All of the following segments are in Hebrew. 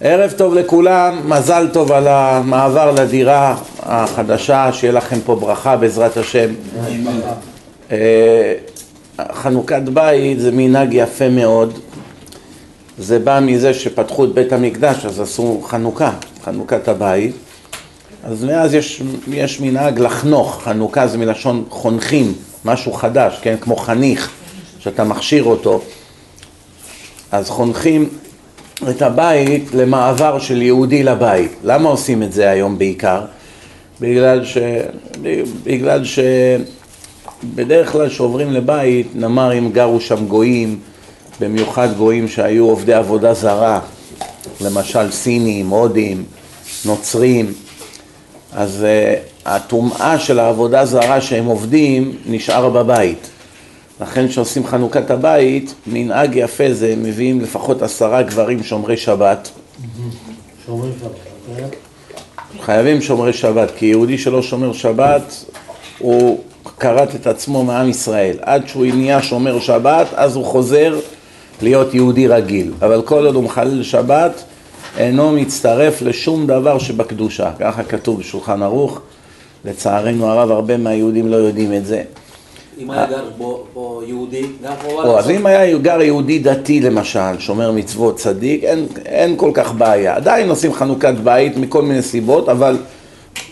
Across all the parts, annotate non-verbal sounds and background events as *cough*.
ערב טוב לכולם, מזל טוב על המעבר לדירה החדשה, שיהיה לכם פה ברכה בעזרת השם. אה, חנוכת בית זה מנהג יפה מאוד, זה בא מזה שפתחו את בית המקדש אז עשו חנוכה, חנוכת הבית. אז מאז יש, יש מנהג לחנוך, חנוכה זה מלשון חונכים, משהו חדש, כן? כמו חניך, שאתה מכשיר אותו. אז חונכים את הבית למעבר של יהודי לבית. למה עושים את זה היום בעיקר? בגלל ש... בגלל שבדרך כלל כשעוברים לבית, נאמר אם גרו שם גויים, במיוחד גויים שהיו עובדי עבודה זרה, למשל סינים, הודים, נוצרים, אז uh, הטומאה של העבודה זרה שהם עובדים נשאר בבית. לכן כשעושים חנוכת הבית, מנהג יפה זה, מביאים לפחות עשרה גברים שומרי שבת. שומרי שבת, אוקיי. חייבים שומרי שבת, כי יהודי שלא שומר שבת, הוא כרת את עצמו מעם ישראל. עד שהוא נהיה שומר שבת, אז הוא חוזר להיות יהודי רגיל. אבל כל עוד הוא מחלל שבת, אינו מצטרף לשום דבר שבקדושה. ככה כתוב בשולחן ערוך. לצערנו הרב, הרבה מהיהודים לא יודעים את זה. אם היה גר פה יהודי, גר פה... אז אם היה גר יהודי דתי למשל, שומר מצוות, צדיק, אין, אין כל כך בעיה. עדיין עושים חנוכת בית מכל מיני סיבות, אבל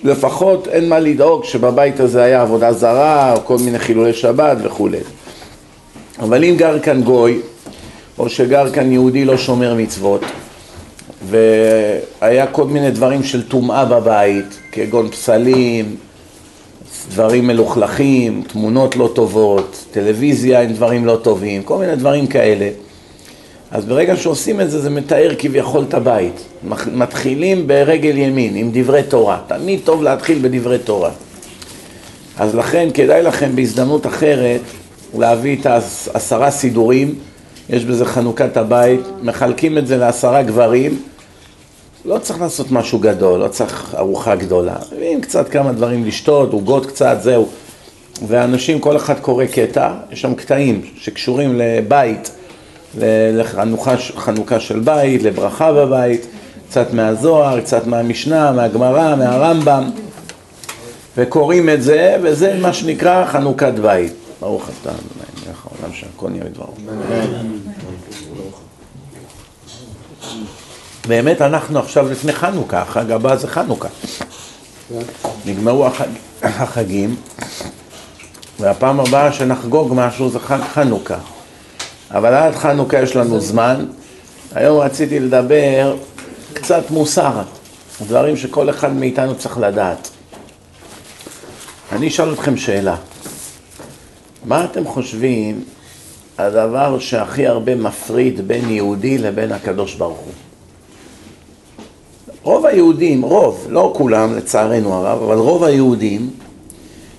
לפחות אין מה לדאוג שבבית הזה היה עבודה זרה, או כל מיני חילולי שבת וכולי. אבל אם גר כאן גוי, או שגר כאן יהודי לא שומר מצוות, והיה כל מיני דברים של טומאה בבית, כגון פסלים, דברים מלוכלכים, תמונות לא טובות, טלוויזיה עם דברים לא טובים, כל מיני דברים כאלה. אז ברגע שעושים את זה, זה מתאר כביכול את הבית. מתחילים ברגל ימין, עם דברי תורה. תמיד טוב להתחיל בדברי תורה. אז לכן כדאי לכם בהזדמנות אחרת להביא את העשרה סידורים, יש בזה חנוכת הבית, מחלקים את זה לעשרה גברים, לא צריך לעשות משהו גדול, לא צריך ארוחה גדולה. מביאים קצת כמה דברים לשתות, עוגות קצת, זהו. ואנשים, כל אחד קורא קטע, יש שם קטעים שקשורים לבית, לחנוכה של בית, לברכה בבית, קצת מהזוהר, קצת מהמשנה, מהגמרא, מהרמב"ם, וקוראים את זה, וזה מה שנקרא חנוכת בית. ברוך אתה, העולם שהכל נהיה בדברו. באמת אנחנו עכשיו לפני חנוכה, החג הבא זה חנוכה. נגמרו החג, החגים, והפעם הבאה שנחגוג משהו זה חג חנוכה. אבל עד חנוכה יש לנו זמן. היום רציתי לדבר קצת מוסר, דברים שכל אחד מאיתנו צריך לדעת. אני אשאל אתכם שאלה. מה אתם חושבים הדבר שהכי הרבה מפריד בין יהודי לבין הקדוש ברוך הוא? רוב היהודים, רוב, לא כולם לצערנו הרב, אבל רוב היהודים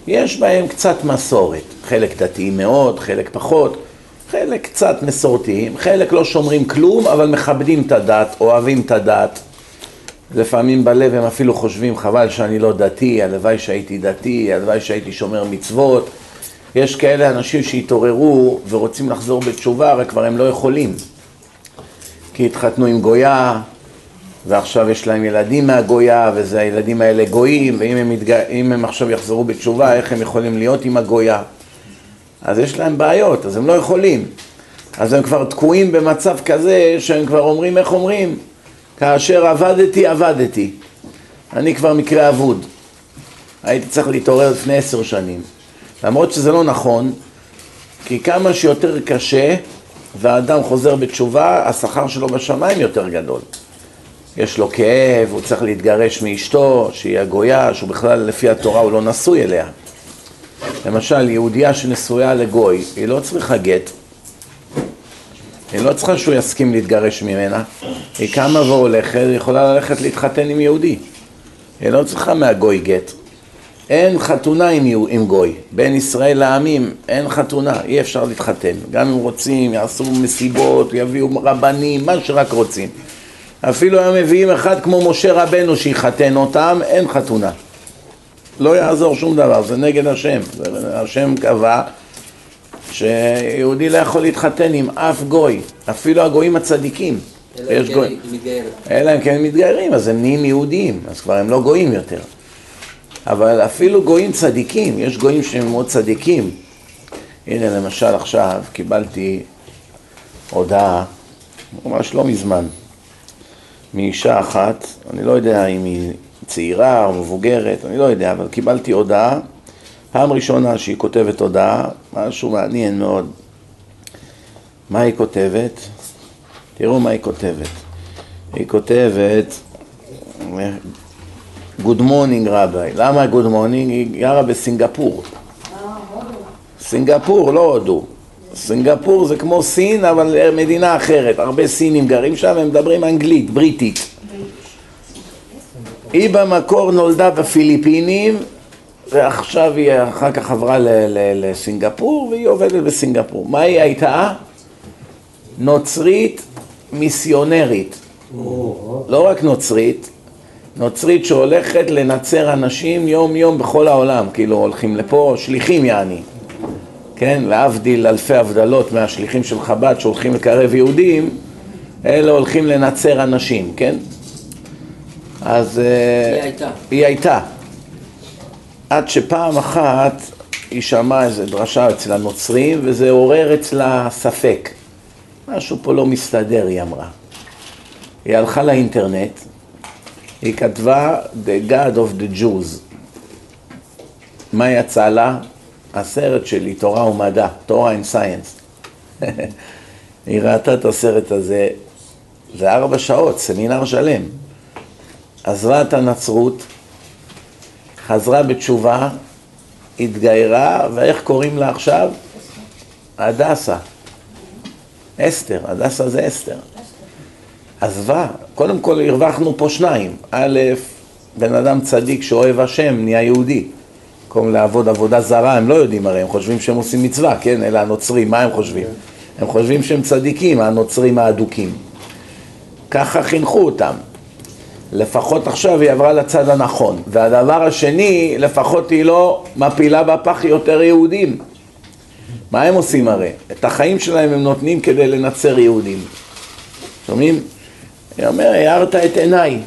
יש בהם קצת מסורת, חלק דתיים מאוד, חלק פחות, חלק קצת מסורתיים, חלק לא שומרים כלום אבל מכבדים את הדת, אוהבים את הדת. לפעמים בלב הם אפילו חושבים חבל שאני לא דתי, הלוואי שהייתי דתי, הלוואי שהייתי שומר מצוות. יש כאלה אנשים שהתעוררו ורוצים לחזור בתשובה, רק כבר הם לא יכולים. כי התחתנו עם גויה, ועכשיו יש להם ילדים מהגויה, וזה הילדים האלה גויים, ואם הם, מתג... הם עכשיו יחזרו בתשובה, איך הם יכולים להיות עם הגויה? אז יש להם בעיות, אז הם לא יכולים. אז הם כבר תקועים במצב כזה שהם כבר אומרים, איך אומרים? כאשר עבדתי, עבדתי. אני כבר מקרה אבוד. הייתי צריך להתעורר לפני עשר שנים. למרות שזה לא נכון, כי כמה שיותר קשה והאדם חוזר בתשובה, השכר שלו בשמיים יותר גדול. יש לו כאב, הוא צריך להתגרש מאשתו, שהיא הגויה, שהוא בכלל לפי התורה הוא לא נשוי אליה. למשל, יהודייה שנשויה לגוי, היא לא צריכה גט. היא לא צריכה שהוא יסכים להתגרש ממנה. היא קמה והולכת, היא יכולה ללכת להתחתן עם יהודי. היא לא צריכה מהגוי גט. אין חתונה עם, עם גוי. בין ישראל לעמים אין חתונה, אי אפשר להתחתן. גם אם רוצים, יעשו מסיבות, יביאו רבנים, מה שרק רוצים. אפילו הם מביאים אחד כמו משה רבנו שיחתן אותם, אין חתונה. לא יעזור שום דבר, זה נגד השם. השם קבע שיהודי לא יכול להתחתן עם אף גוי, אפילו הגויים הצדיקים. אלא יש גויים. כן היא מתגיירת. אלא אם כן מתגיירים, אז הם נהיים יהודים, אז כבר הם לא גויים יותר. אבל אפילו גויים צדיקים, יש גויים שהם מאוד צדיקים. הנה למשל עכשיו קיבלתי הודעה, ממש לא מזמן, מאישה אחת, אני לא יודע אם היא צעירה או מבוגרת, אני לא יודע, אבל קיבלתי הודעה, פעם ראשונה שהיא כותבת הודעה, משהו מעניין מאוד. מה היא כותבת? תראו מה היא כותבת. היא כותבת, Good morning רבי. למה Good morning? היא גרה בסינגפור. סינגפור, לא הודו. סינגפור זה כמו סין, אבל מדינה אחרת. הרבה סינים גרים שם, הם מדברים אנגלית, בריטית. היא במקור נולדה בפיליפינים, ועכשיו היא אחר כך עברה לסינגפור, והיא עובדת בסינגפור. מה היא הייתה? נוצרית מיסיונרית. לא רק נוצרית, נוצרית שהולכת לנצר אנשים יום יום בכל העולם, כאילו הולכים לפה, שליחים יעני, כן? להבדיל אלפי הבדלות מהשליחים של חב"ד שהולכים לקרב יהודים, אלה הולכים לנצר אנשים, כן? אז אה, היא הייתה. היא הייתה. עד שפעם אחת היא שמעה איזו דרשה אצל הנוצרים וזה עורר אצלה ספק. משהו פה לא מסתדר, היא אמרה. היא הלכה לאינטרנט, היא כתבה The God of the Jews. מה יצא לה? הסרט שלי, תורה ומדע, תורה and science. *laughs* היא ראתה את הסרט הזה, זה ארבע שעות, סמינר שלם. עזבה את הנצרות, חזרה בתשובה, התגיירה, ואיך קוראים לה עכשיו? הדסה. אסתר, הדסה זה אסתר. עזבה, קודם כל הרווחנו פה שניים. א', בן אדם צדיק שאוהב השם, נהיה יהודי. במקום לעבוד עבודה זרה, הם לא יודעים הרי, הם חושבים שהם עושים מצווה, כן? אלה הנוצרים, מה הם חושבים? הם חושבים שהם צדיקים, הנוצרים האדוקים. ככה חינכו אותם. לפחות עכשיו היא עברה לצד הנכון. והדבר השני, לפחות היא לא מפילה בפח יותר יהודים. מה הם עושים הרי? את החיים שלהם הם נותנים כדי לנצר יהודים. שומעים? היא אומרת, הארת את עיניי.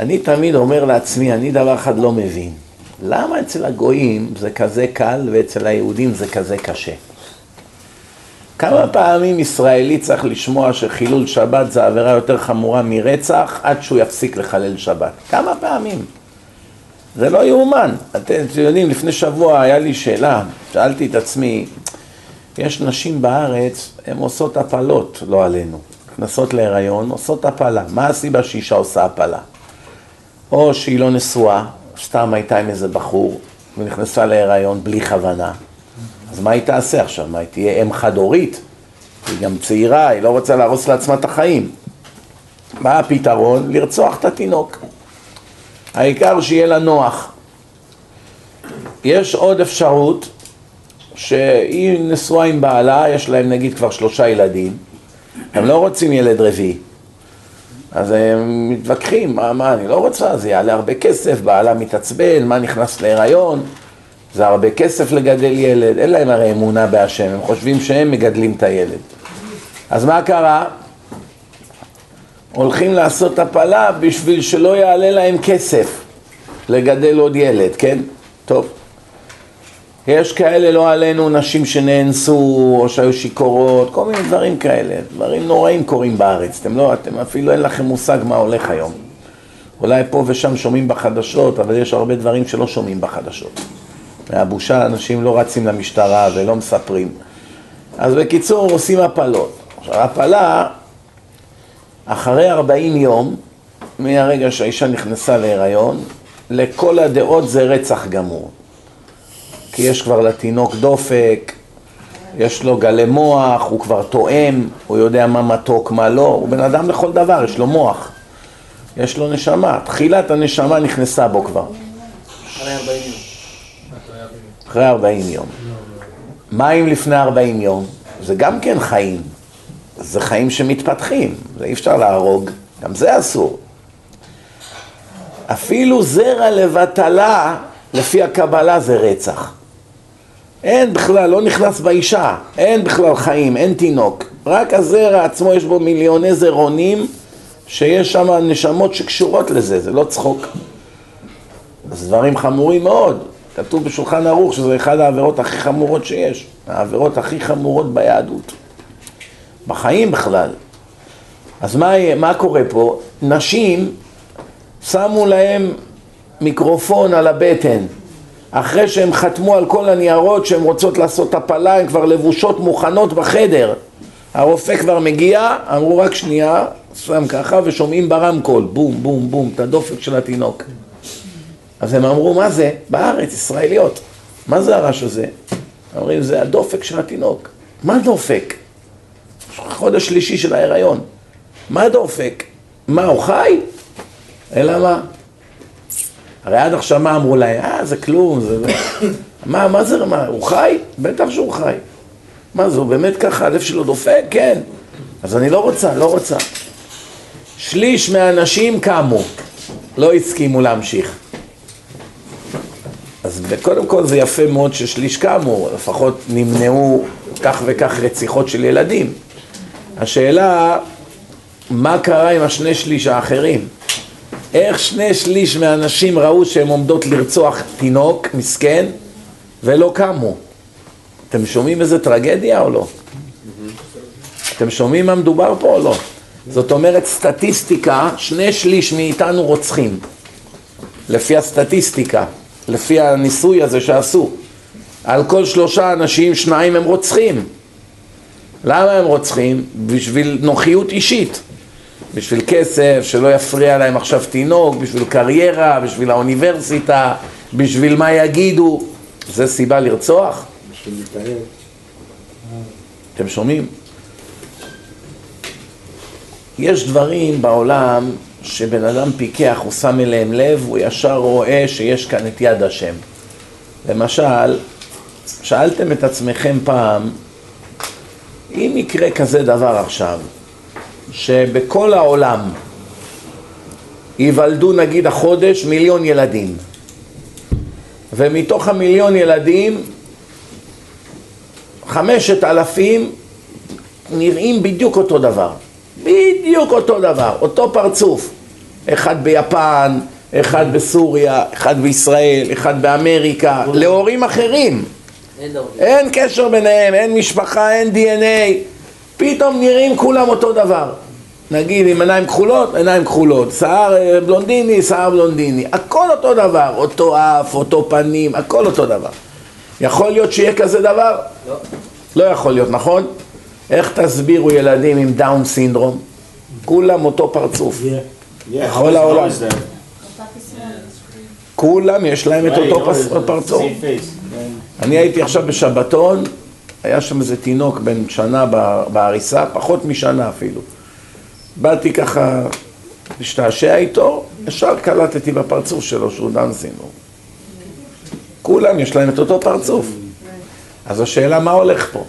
אני תמיד אומר לעצמי, אני דבר אחד לא מבין. למה אצל הגויים זה כזה קל ואצל היהודים זה כזה קשה? כמה פעמים ישראלי צריך לשמוע שחילול שבת זה עבירה יותר חמורה מרצח עד שהוא יפסיק לחלל שבת? כמה פעמים? זה לא יאומן. אתם יודעים, לפני שבוע היה לי שאלה, שאלתי את עצמי, יש נשים בארץ, הן עושות הפלות, לא עלינו. נכנסות להיריון, עושות הפלה. מה הסיבה שאישה עושה הפלה? או שהיא לא נשואה, סתם הייתה עם איזה בחור, ונכנסה להיריון בלי כוונה. אז מה היא תעשה עכשיו? מה, היא תהיה אם חד-הורית? היא גם צעירה, היא לא רוצה להרוס לעצמה את החיים. מה הפתרון? לרצוח את התינוק. העיקר שיהיה לה נוח. יש עוד אפשרות שהיא נשואה עם בעלה, יש להם נגיד כבר שלושה ילדים, הם לא רוצים ילד רביעי. אז הם מתווכחים, מה, מה, אני לא רוצה, זה יעלה הרבה כסף, בעלה מתעצבן, מה נכנס להיריון, זה הרבה כסף לגדל ילד, אין להם הרי אמונה בהשם, הם חושבים שהם מגדלים את הילד. אז מה קרה? הולכים לעשות הפלה בשביל שלא יעלה להם כסף לגדל עוד ילד, כן? טוב. יש כאלה, לא עלינו, נשים שנאנסו או שהיו שיכורות, כל מיני דברים כאלה. דברים נוראים קורים בארץ. אתם לא, אתם אפילו אין לכם מושג מה הולך היום. אולי פה ושם שומעים בחדשות, אבל יש הרבה דברים שלא שומעים בחדשות. מהבושה אנשים לא רצים למשטרה ולא מספרים. אז בקיצור, עושים הפלות. עכשיו, הפלה, אחרי 40 יום, מהרגע שהאישה נכנסה להיריון, לכל הדעות זה רצח גמור. כי יש כבר לתינוק דופק, יש לו גלי מוח, הוא כבר תואם, הוא יודע מה מתוק, מה לא, הוא בן אדם לכל דבר, יש לו מוח, יש לו נשמה, תחילת הנשמה נכנסה בו כבר, אחרי 40 יום. אחרי 40 יום. מה אם לפני 40 יום? זה גם כן חיים, זה חיים שמתפתחים, זה אי אפשר להרוג, גם זה אסור. אפילו זרע לבטלה, לפי הקבלה זה רצח. אין בכלל, לא נכנס באישה, אין בכלל חיים, אין תינוק. רק הזרע עצמו יש בו מיליוני זרעונים שיש שם נשמות שקשורות לזה, זה לא צחוק. אז דברים חמורים מאוד. כתוב בשולחן ערוך שזה אחד העבירות הכי חמורות שיש, העבירות הכי חמורות ביהדות. בחיים בכלל. אז מה, מה קורה פה? נשים שמו להם מיקרופון על הבטן. אחרי שהם חתמו על כל הניירות שהן רוצות לעשות הפלה, הן כבר לבושות מוכנות בחדר. הרופא כבר מגיע, אמרו רק שנייה, שם ככה, ושומעים ברמקול, בום, בום, בום, את הדופק של התינוק. אז הם אמרו, מה זה? בארץ, ישראליות. מה זה הרעש הזה? אומרים, זה הדופק של התינוק. מה דופק? חודש שלישי של ההיריון. מה דופק? מה, הוא חי? אלא מה? הרי עד עכשיו מה אמרו להם? אה, זה כלום, זה... *coughs* מה, מה זה, מה, הוא חי? בטח שהוא חי. מה זה, הוא באמת ככה, הלב שלו דופק? כן. אז אני לא רוצה, לא רוצה. שליש מהאנשים קמו, לא הסכימו להמשיך. אז קודם כל זה יפה מאוד ששליש קמו, לפחות נמנעו כך וכך רציחות של ילדים. השאלה, מה קרה עם השני שליש האחרים? איך שני שליש מהנשים ראו שהן עומדות לרצוח תינוק מסכן ולא קמו? אתם שומעים איזה טרגדיה או לא? אתם שומעים מה מדובר פה או לא? זאת אומרת, סטטיסטיקה, שני שליש מאיתנו רוצחים. לפי הסטטיסטיקה, לפי הניסוי הזה שעשו. על כל שלושה אנשים, שניים הם רוצחים. למה הם רוצחים? בשביל נוחיות אישית. בשביל כסף, שלא יפריע להם עכשיו תינוק, בשביל קריירה, בשביל האוניברסיטה, בשביל מה יגידו. זה סיבה לרצוח? בשביל להתאהב. אתם שומעים? יש דברים בעולם שבן אדם פיקח, הוא שם אליהם לב, הוא ישר רואה שיש כאן את יד השם. למשל, שאלתם את עצמכם פעם, אם יקרה כזה דבר עכשיו, שבכל העולם ייוולדו נגיד החודש מיליון ילדים, ומתוך המיליון ילדים חמשת אלפים נראים בדיוק אותו דבר. בדיוק אותו דבר, אותו פרצוף. אחד ביפן, אחד בסוריה, אחד בישראל, אחד באמריקה, להורים אחרים. אין קשר ביניהם, אין משפחה, אין די.אן.איי. פתאום נראים כולם אותו דבר. נגיד עם עיניים כחולות, עיניים כחולות, שיער אה, בלונדיני, שיער בלונדיני, הכל אותו דבר, אותו אף, אותו פנים, הכל אותו דבר. יכול להיות שיהיה כזה דבר? לא. לא יכול להיות, נכון? איך תסבירו ילדים עם דאון סינדרום? כולם אותו פרצוף. כל העולם. כולם יש להם את אותו פרצוף. אני הייתי עכשיו בשבתון, היה שם איזה תינוק בן שנה בעריסה, פחות משנה אפילו. באתי ככה להשתעשע איתו, ישר קלטתי בפרצוף שלו שהוא סינדרום. כולם יש להם את אותו פרצוף. אז השאלה מה הולך פה?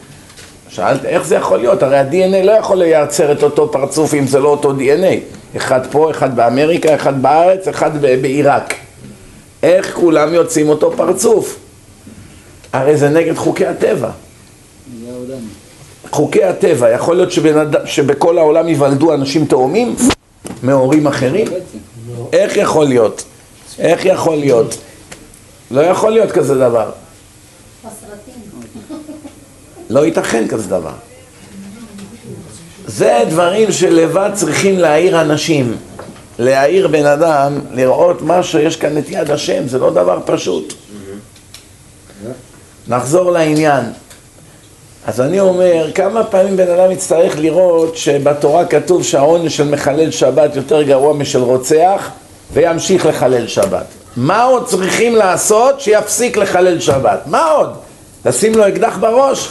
שאלת איך זה יכול להיות? הרי ה-DNA לא יכול לייצר את אותו פרצוף אם זה לא אותו DNA. אחד פה, אחד באמריקה, אחד בארץ, אחד בעיראק. איך כולם יוצאים אותו פרצוף? הרי זה נגד חוקי הטבע. חוקי הטבע, יכול להיות שבנד... שבכל העולם ייוולדו אנשים תאומים מהורים אחרים? איך יכול להיות? איך יכול להיות? לא יכול להיות כזה דבר. לא ייתכן כזה דבר. זה דברים שלבד צריכים להעיר אנשים. להעיר בן אדם, לראות מה שיש כאן את יד השם, זה לא דבר פשוט. נחזור לעניין. אז אני אומר, כמה פעמים בן אדם יצטרך לראות שבתורה כתוב שהעונש של מחלל שבת יותר גרוע משל רוצח וימשיך לחלל שבת. מה עוד צריכים לעשות שיפסיק לחלל שבת? מה עוד? לשים לו אקדח בראש?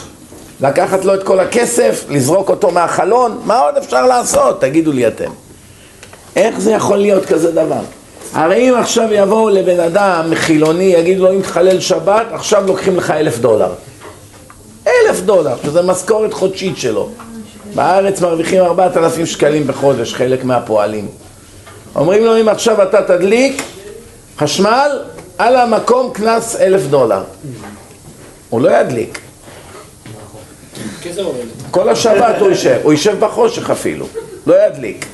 לקחת לו את כל הכסף? לזרוק אותו מהחלון? מה עוד אפשר לעשות? תגידו לי אתם. איך זה יכול להיות כזה דבר? הרי אם עכשיו יבואו לבן אדם חילוני, יגידו לו אם תחלל שבת, עכשיו לוקחים לך אלף דולר. אלף דולר, שזה משכורת חודשית שלו. בארץ מרוויחים ארבעת אלפים שקלים בחודש, חלק מהפועלים. אומרים לו אם עכשיו אתה תדליק חשמל, על המקום קנס אלף דולר. הוא לא ידליק. כל השבת הוא יישב, הוא יישב בחושך אפילו, לא ידליק.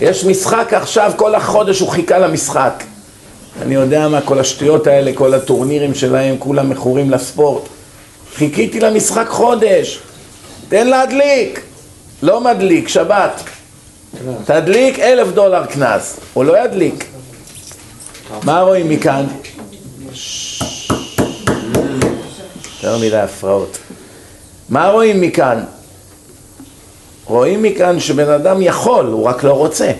יש משחק עכשיו, כל החודש הוא חיכה למשחק. אני יודע מה, כל השטויות האלה, כל הטורנירים שלהם, כולם מכורים לספורט. חיכיתי למשחק חודש, תן להדליק. לא מדליק, שבת. תדליק אלף דולר קנס, הוא לא ידליק. מה רואים מכאן? יותר מדי הפרעות. מה רואים מכאן? רואים מכאן שבן אדם יכול, הוא רק לא רוצה.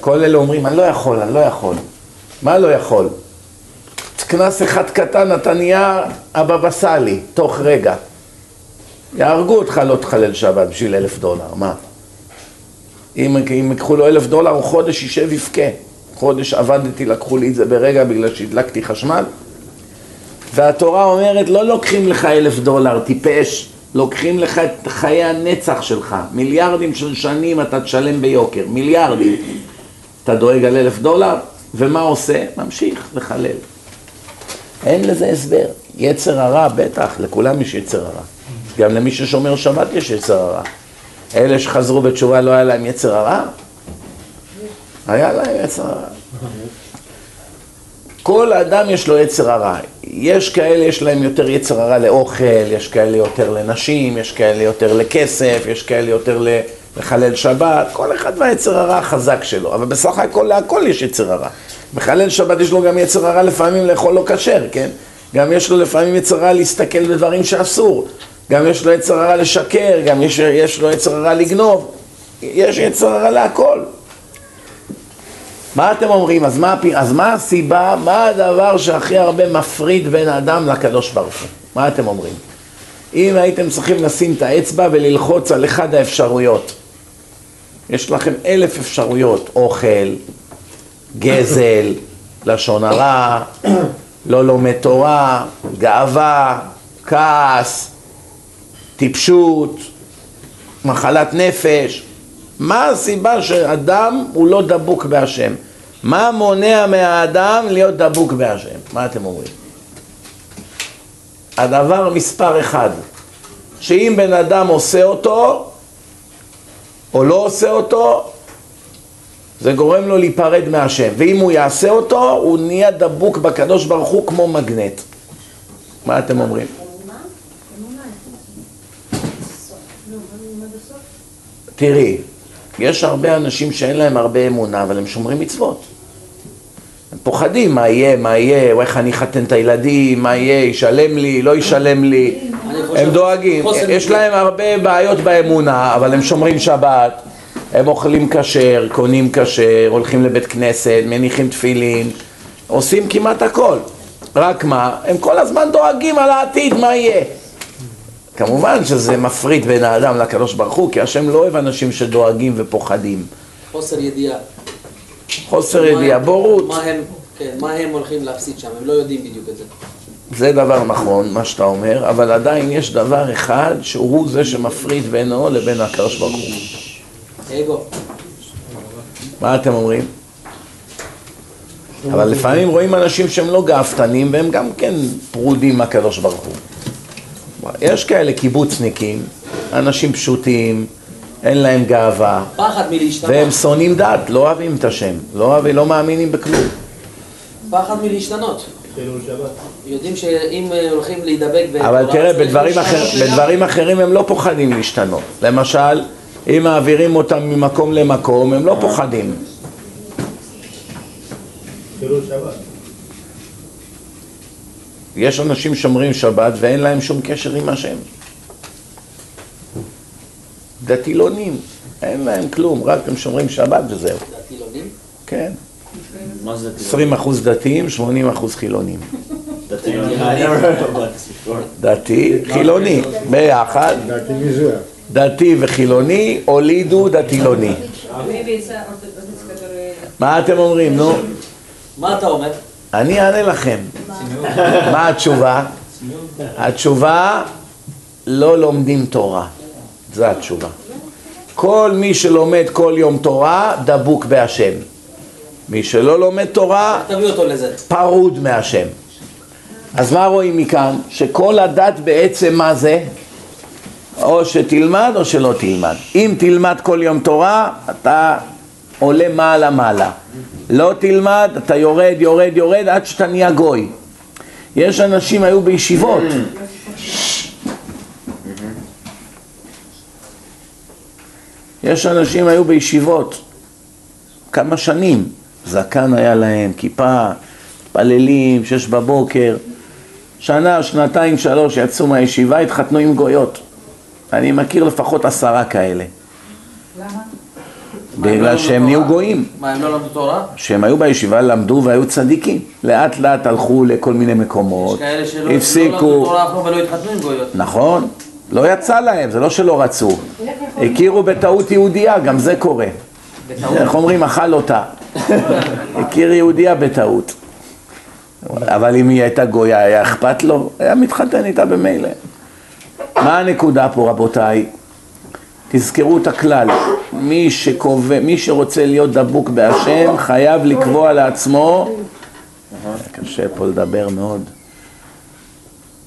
כל אלה אומרים, אני לא יכול, אני לא יכול. מה לא יכול? קנס אחד קטן, אתה נהיה הבבא סאלי, תוך רגע. יהרגו אותך לא תחלל שבת בשביל אלף דולר, מה? אם, אם ייקחו לו אלף דולר, הוא חודש יישב יבכה. חודש עבדתי, לקחו לי את זה ברגע בגלל שהדלקתי חשמל. והתורה אומרת, לא לוקחים לך אלף דולר, טיפש, לוקחים לך את חיי הנצח שלך. מיליארדים של שנים אתה תשלם ביוקר, מיליארדים. אתה דואג על אלף דולר, ומה עושה? ממשיך לחלל. אין לזה הסבר. יצר הרע, בטח, לכולם יש יצר הרע. גם למי ששומר שבת יש יצר הרע. אלה שחזרו בתשובה לא היה להם יצר הרע? היה להם יצר הרע. כל אדם יש לו יצר הרע. יש כאלה, יש להם יותר יצר הרע לאוכל, יש כאלה יותר לנשים, יש כאלה יותר לכסף, יש כאלה יותר לחלל שבת, כל אחד והיצר הרע החזק שלו, אבל בסך הכל להכל יש יצר הרע. מחלל שבת יש לו גם יצר הרע לפעמים לאכול לא כשר, כן? גם יש לו לפעמים יצר הרע להסתכל בדברים שאסור, גם יש לו יצר הרע לשקר, גם יש, יש לו יצר הרע לגנוב, יש יצר הרע להכל. מה אתם אומרים? אז מה, אז מה הסיבה, מה הדבר שהכי הרבה מפריד בין האדם לקדוש ברוך הוא? מה אתם אומרים? אם הייתם צריכים לשים את האצבע וללחוץ על אחד האפשרויות, יש לכם אלף אפשרויות, אוכל, גזל, לשון הרע, לא לומד תורה, גאווה, כעס, טיפשות, מחלת נפש, מה הסיבה שאדם הוא לא דבוק בהשם? מה מונע מהאדם להיות דבוק בהשם? מה אתם אומרים? הדבר מספר אחד, שאם בן אדם עושה אותו, או לא עושה אותו, זה גורם לו להיפרד מהשם. ואם הוא יעשה אותו, הוא נהיה דבוק בקדוש ברוך הוא כמו מגנט. מה אתם אומרים? תראי, יש הרבה אנשים שאין להם הרבה אמונה, אבל הם שומרים מצוות. הם פוחדים מה יהיה, מה יהיה, איך אני אחתן את הילדים, מה יהיה, ישלם לי, לא ישלם לי. הם דואגים. יש להם הרבה בעיות באמונה, אבל הם שומרים שבת, הם אוכלים כשר, קונים כשר, הולכים לבית כנסת, מניחים תפילין, עושים כמעט הכל. רק מה, הם כל הזמן דואגים על העתיד, מה יהיה. כמובן שזה מפריד בין האדם לקדוש ברוך הוא, כי השם לא אוהב אנשים שדואגים ופוחדים. חוסר ידיעה. חוסר ידיעה, בורות. מה הם, כן, מה הם הולכים להפסיד שם, הם לא יודעים בדיוק את זה. זה דבר נכון, מה שאתה אומר, אבל עדיין יש דבר אחד שהוא זה שמפריד בינו לבין הקדוש ברוך הוא. אגו. מה אתם אומרים? אבל לפעמים רואים אנשים שהם לא גאוותנים והם גם כן פרודים מהקדוש ברוך הוא. יש כאלה קיבוצניקים, אנשים פשוטים, אין להם גאווה, פחד מלהשתנות. והם שונאים דת, לא אוהבים את השם, לא אוהבים, לא מאמינים בכלום. פחד מלהשתנות. יודעים שאם אה, הולכים להידבק אבל תראה, אחר. בדברים אחרים הם לא פוחדים להשתנות. למשל, אם מעבירים אותם ממקום למקום, הם לא פוחדים. יש אנשים שומרים שבת ואין להם שום קשר עם השם. דתילונים, אין להם כלום, רק הם שומרים שבת וזהו. דתילונים? כן. מה זה דתי? 20 אחוז דתיים, 80 אחוז חילונים. דתי? I never heard about this before. דתי, חילוני, ביחד. דתי וחילוני הולידו דתילוני. מה אתם אומרים, נו? מה אתה אומר? אני אענה לכם. מה התשובה? התשובה, לא לומדים תורה. זו התשובה. כל מי שלומד כל יום תורה, דבוק בהשם. מי שלא לומד תורה, פרוד מהשם. אז מה רואים מכאן? שכל הדת בעצם מה זה? או שתלמד או שלא תלמד. אם תלמד כל יום תורה, אתה עולה מעלה מעלה. לא תלמד, אתה יורד, יורד, יורד, עד שאתה נהיה גוי. יש אנשים היו בישיבות. יש אנשים היו בישיבות כמה שנים, זקן היה להם, כיפה, מתפללים, שש בבוקר, שנה, שנתיים, שלוש יצאו מהישיבה, התחתנו עם גויות. אני מכיר לפחות עשרה כאלה. למה? בגלל שהם נהיו גויים. מה, הם לא למדו תורה? שהם היו בישיבה, למדו והיו צדיקים. לאט לאט הלכו לכל מיני יש מקומות, כאלה שלא לא למדו הפסיקו. תורה אף פעם ולא התחתנו עם גויות. נכון, לא יצא להם, זה לא שלא רצו. הכירו בטעות יהודייה, גם זה קורה. איך אומרים, אכל אותה. הכיר יהודייה בטעות. אבל אם היא הייתה גויה, היה אכפת לו? היה מתחתן איתה במילא. מה הנקודה פה, רבותיי? תזכרו את הכלל, מי, שקובע, מי שרוצה להיות דבוק בהשם חייב לקבוע לעצמו, קשה פה לדבר מאוד,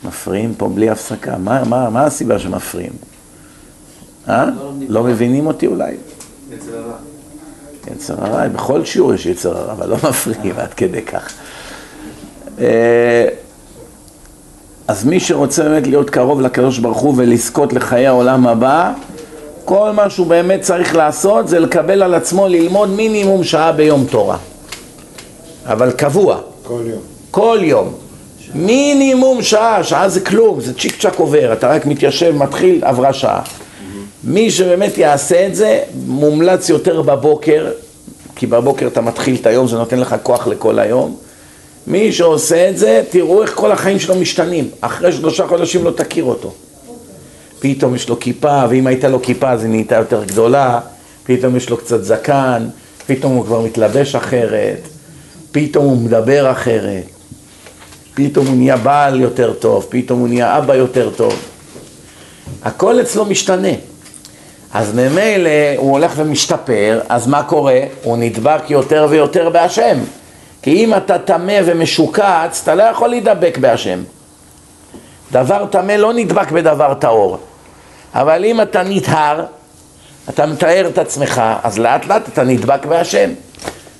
מפריעים פה בלי הפסקה, מה, מה, מה הסיבה שמפריעים? אה? לא מבינים אותי אולי? יצר הרע, בכל שיעור יש יצר הרע, אבל לא מפריעים עד כדי כך. אז מי שרוצה באמת להיות קרוב לקדוש ברוך הוא ולזכות לחיי העולם הבא, כל מה שהוא באמת צריך לעשות זה לקבל על עצמו ללמוד מינימום שעה ביום תורה. אבל קבוע, כל יום. כל יום. מינימום שעה, שעה זה כלום, זה צ'יק צ'אק עובר, אתה רק מתיישב, מתחיל, עברה שעה. מי שבאמת יעשה את זה, מומלץ יותר בבוקר, כי בבוקר אתה מתחיל את היום, זה נותן לך כוח לכל היום. מי שעושה את זה, תראו איך כל החיים שלו משתנים. אחרי שלושה חודשים לא תכיר אותו. פתאום יש לו כיפה, ואם הייתה לו כיפה אז היא נהייתה יותר גדולה, פתאום יש לו קצת זקן, פתאום הוא כבר מתלבש אחרת, פתאום הוא מדבר אחרת, פתאום הוא נהיה בעל יותר טוב, פתאום הוא נהיה אבא יותר טוב. הכל אצלו משתנה. אז ממילא הוא הולך ומשתפר, אז מה קורה? הוא נדבק יותר ויותר בהשם. כי אם אתה טמא ומשוקץ, אתה לא יכול להידבק בהשם. דבר טמא לא נדבק בדבר טהור. אבל אם אתה נטהר, אתה מתאר את עצמך, אז לאט לאט אתה נדבק בהשם.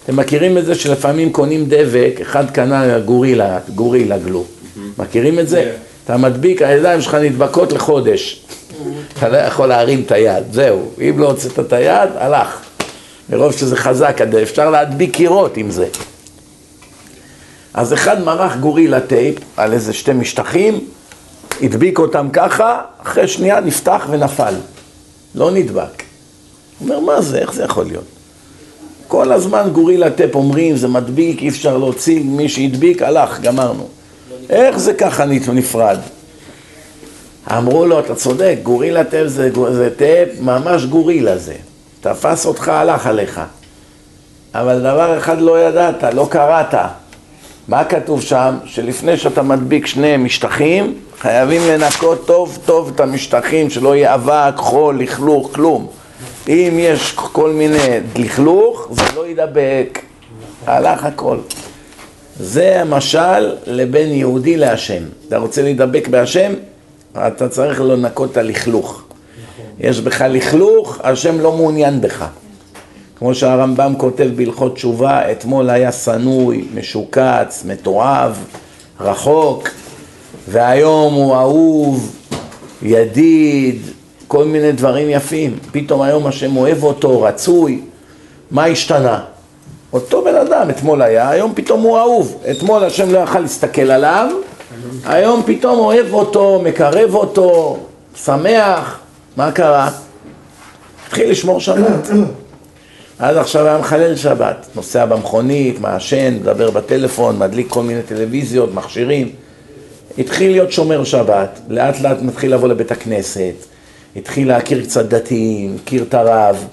אתם מכירים את זה שלפעמים קונים דבק, אחד קנה גורילה, גורילה גלו. מכירים את זה? אתה מדביק, הידיים שלך נדבקות לחודש. אתה לא יכול להרים את היד, זהו. אם לא הוצאת את היד, הלך. מרוב שזה חזק, אפשר להדביק קירות עם זה. אז אחד מרח גורילה טייפ על איזה שתי משטחים, הדביק אותם ככה, אחרי שנייה נפתח ונפל. לא נדבק. הוא אומר, מה זה? איך זה יכול להיות? כל הזמן Gorilla Tape אומרים, זה מדביק, אי אפשר להוציא, מי שהדביק, הלך, גמרנו. איך זה ככה נפרד? אמרו לו, אתה צודק, Gorilla Tape זה, זה טייפ, ממש גורילה זה. תפס אותך, הלך עליך. אבל דבר אחד לא ידעת, לא קראת. מה כתוב שם? שלפני שאתה מדביק שני משטחים, חייבים לנקות טוב טוב את המשטחים, שלא יהיה אבק, חול, לכלוך, כלום. אם יש כל מיני לכלוך, זה לא ידבק. הלך הכל. זה המשל לבין יהודי להשם. אתה רוצה להידבק בהשם? אתה צריך לנקות את הלכלוך. יש בך לכלוך, השם לא מעוניין בך. כמו שהרמב"ם כותב בהלכות תשובה, אתמול היה שנוי, משוקץ, מתועב, רחוק, והיום הוא אהוב, ידיד, כל מיני דברים יפים. פתאום היום השם אוהב אותו, רצוי. מה השתנה? אותו בן אדם, אתמול היה, היום פתאום הוא אהוב. אתמול השם לא יכל להסתכל עליו, היום פתאום אוהב אותו, מקרב אותו, שמח. מה קרה? התחיל לשמור שבת. עד עכשיו היה מחלל שבת, נוסע במכונית, מעשן, מדבר בטלפון, מדליק כל מיני טלוויזיות, מכשירים. התחיל להיות שומר שבת, לאט לאט מתחיל לבוא לבית הכנסת, התחיל להכיר קצת דתיים, הכיר את הרב,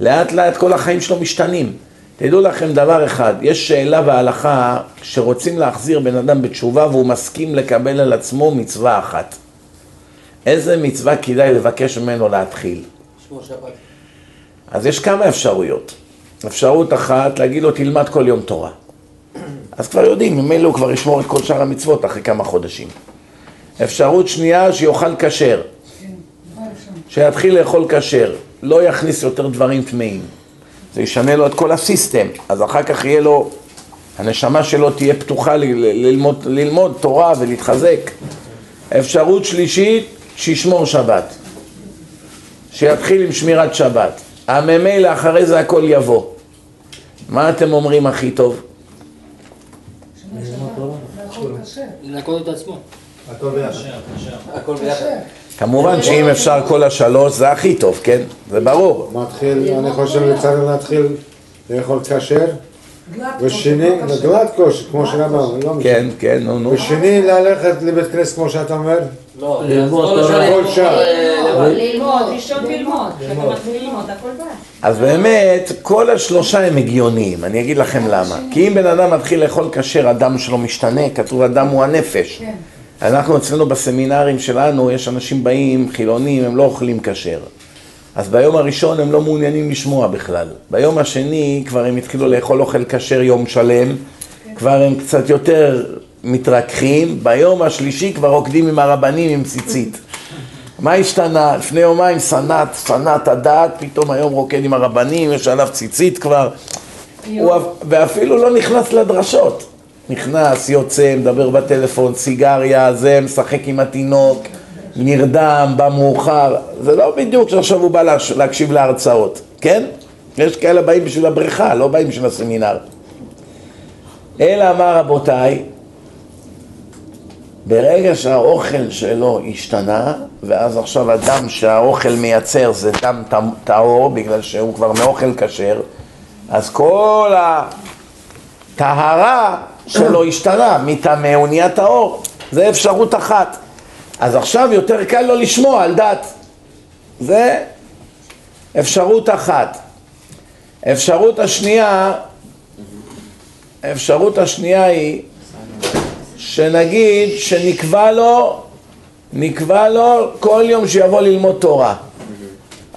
לאט לאט כל החיים שלו משתנים. תדעו לכם דבר אחד, יש שאלה בהלכה שרוצים להחזיר בן אדם בתשובה והוא מסכים לקבל על עצמו מצווה אחת. איזה מצווה כדאי לבקש ממנו להתחיל? אז יש כמה אפשרויות. אפשרות אחת, להגיד לו תלמד כל יום תורה. אז כבר יודעים, ממילא הוא כבר ישמור את כל שאר המצוות אחרי כמה חודשים. אפשרות שנייה, שיאכל כשר. שיתחיל לאכול כשר, לא יכניס יותר דברים טמאים. זה ישנה לו את כל הסיסטם, אז אחר כך יהיה לו, הנשמה שלו תהיה פתוחה ל- ל- ללמוד, ללמוד תורה ולהתחזק. אפשרות שלישית, שישמור שבת. שיתחיל עם שמירת שבת. הממילא אחרי זה הכל יבוא. מה אתם אומרים הכי טוב? לנקות את עצמו. הכל ביחד. הכל ביחד. כמובן שאם אפשר כל השלוש זה הכי טוב, כן? זה ברור. מתחיל, אני חושב לצערי להתחיל לאכול כשר, ושני, גלת כושר, כמו שאמרנו, לא משנה. כן, כן, נו, נו. ושני, ללכת לבית כנסת, כמו שאתה אומר, לא, ללמוד כל שעה. ללמוד, לישון ללמוד. כשאתה מתחיל ללמוד, הכל בא. אז באמת, כל השלושה הם הגיוניים, אני אגיד לכם למה. כי אם בן אדם מתחיל לאכול כשר, הדם שלו משתנה, כתוב הדם הוא הנפש. אנחנו אצלנו בסמינרים שלנו, יש אנשים באים, חילונים, הם לא אוכלים כשר. אז ביום הראשון הם לא מעוניינים לשמוע בכלל. ביום השני כבר הם התחילו לאכול אוכל כשר יום שלם, כבר הם קצת יותר מתרככים, ביום השלישי כבר רוקדים עם הרבנים עם ציצית. מה השתנה? לפני יומיים סנט, סנט הדעת, פתאום היום רוקד עם הרבנים, יש עליו ציצית כבר. הוא, אפ- ואפילו לא נכנס לדרשות. נכנס, יוצא, מדבר בטלפון, סיגריה, זה, משחק עם התינוק, נרדם, בא מאוחר. זה לא בדיוק שעכשיו הוא בא להש- להקשיב להרצאות, כן? יש כאלה באים בשביל הבריכה, לא באים בשביל הסמינר. אלא אמר רבותיי, ברגע שהאוכל שלו השתנה, ואז עכשיו הדם שהאוכל מייצר זה דם טהור, בגלל שהוא כבר מאוכל כשר, אז כל הטהרה שלו השתנה, מטמא הוא נהיה טהור, זה אפשרות אחת. אז עכשיו יותר קל לו לשמוע על דת. זה אפשרות אחת. אפשרות השנייה, האפשרות השנייה היא שנגיד שנקבע לו, נקבע לו כל יום שיבוא ללמוד תורה.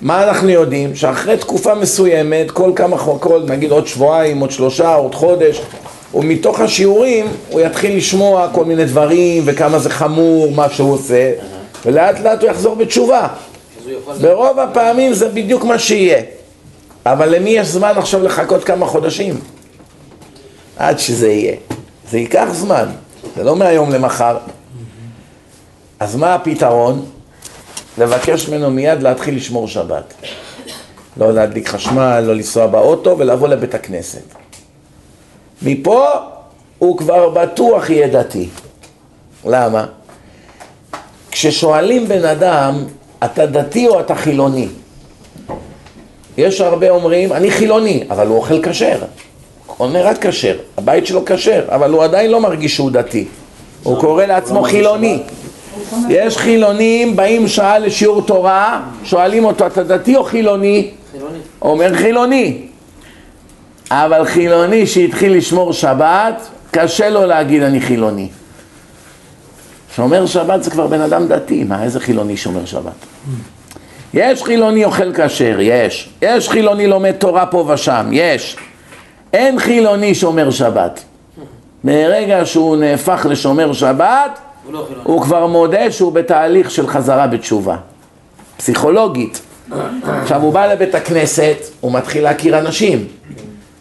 מה אנחנו יודעים? שאחרי תקופה מסוימת, כל כמה, חו- כל, נגיד עוד שבועיים, עוד שלושה, עוד חודש, ומתוך השיעורים הוא יתחיל לשמוע כל מיני דברים וכמה זה חמור מה שהוא עושה, ולאט לאט הוא יחזור בתשובה. ברוב הפעמים זה בדיוק מה שיהיה. אבל למי יש זמן עכשיו לחכות כמה חודשים? עד שזה יהיה. זה ייקח זמן, זה לא מהיום למחר. אז מה הפתרון? לבקש ממנו מיד להתחיל לשמור שבת. לא להדליק חשמל, לא לנסוע באוטו ולבוא לבית הכנסת. מפה הוא כבר בטוח יהיה דתי. למה? כששואלים בן אדם, אתה דתי או אתה חילוני? יש הרבה אומרים, אני חילוני, אבל הוא אוכל כשר. עונה רק כשר, הבית שלו כשר, אבל הוא עדיין לא מרגיש שהוא דתי. הוא קורא לעצמו חילוני. יש חילונים, באים שעה לשיעור תורה, שואלים אותו, אתה דתי או חילוני? חילוני. הוא אומר חילוני. אבל חילוני שהתחיל לשמור שבת, קשה לו להגיד אני חילוני. שומר שבת זה כבר בן אדם דתי, מה איזה חילוני שומר שבת? יש חילוני אוכל כשר, יש. יש חילוני לומד תורה פה ושם, יש. אין חילוני שומר שבת. מרגע שהוא נהפך לשומר שבת, הוא לא חילוני. הוא כבר מודה שהוא בתהליך של חזרה בתשובה. פסיכולוגית. עכשיו הוא בא לבית הכנסת, הוא מתחיל להכיר אנשים.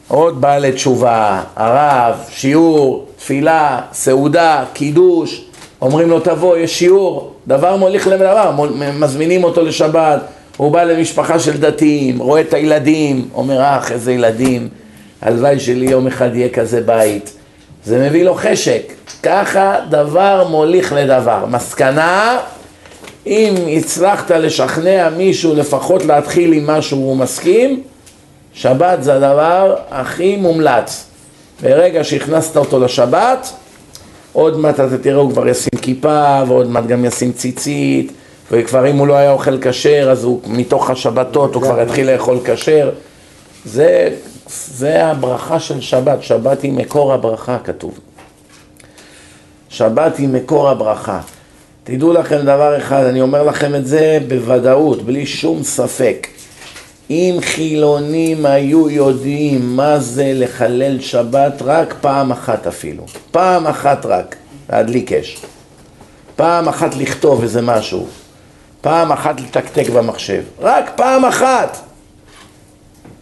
עוד בעלי תשובה, הרב, שיעור, תפילה, סעודה, קידוש, אומרים לו תבוא, יש שיעור, דבר מוליך לדבר, מזמינים אותו לשבת, הוא בא למשפחה של דתיים, רואה את הילדים, אומר אך איזה ילדים, הלוואי שלי יום אחד יהיה כזה בית. זה מביא לו חשק, ככה דבר מוליך לדבר. מסקנה, אם הצלחת לשכנע מישהו לפחות להתחיל עם משהו והוא מסכים, שבת זה הדבר הכי מומלץ. ברגע שהכנסת אותו לשבת, עוד מעט אתה תראה הוא כבר ישים כיפה, ועוד מעט גם ישים ציצית, וכבר אם הוא לא היה אוכל כשר, אז הוא מתוך השבתות הוא כבר יתחיל לאכול כשר. זה, זה הברכה של שבת, שבת היא מקור הברכה כתוב. שבת היא מקור הברכה. תדעו לכם דבר אחד, אני אומר לכם את זה בוודאות, בלי שום ספק. אם חילונים היו יודעים מה זה לחלל שבת רק פעם אחת אפילו, פעם אחת רק, להדליק אש, פעם אחת לכתוב איזה משהו, פעם אחת לתקתק במחשב. רק פעם אחת.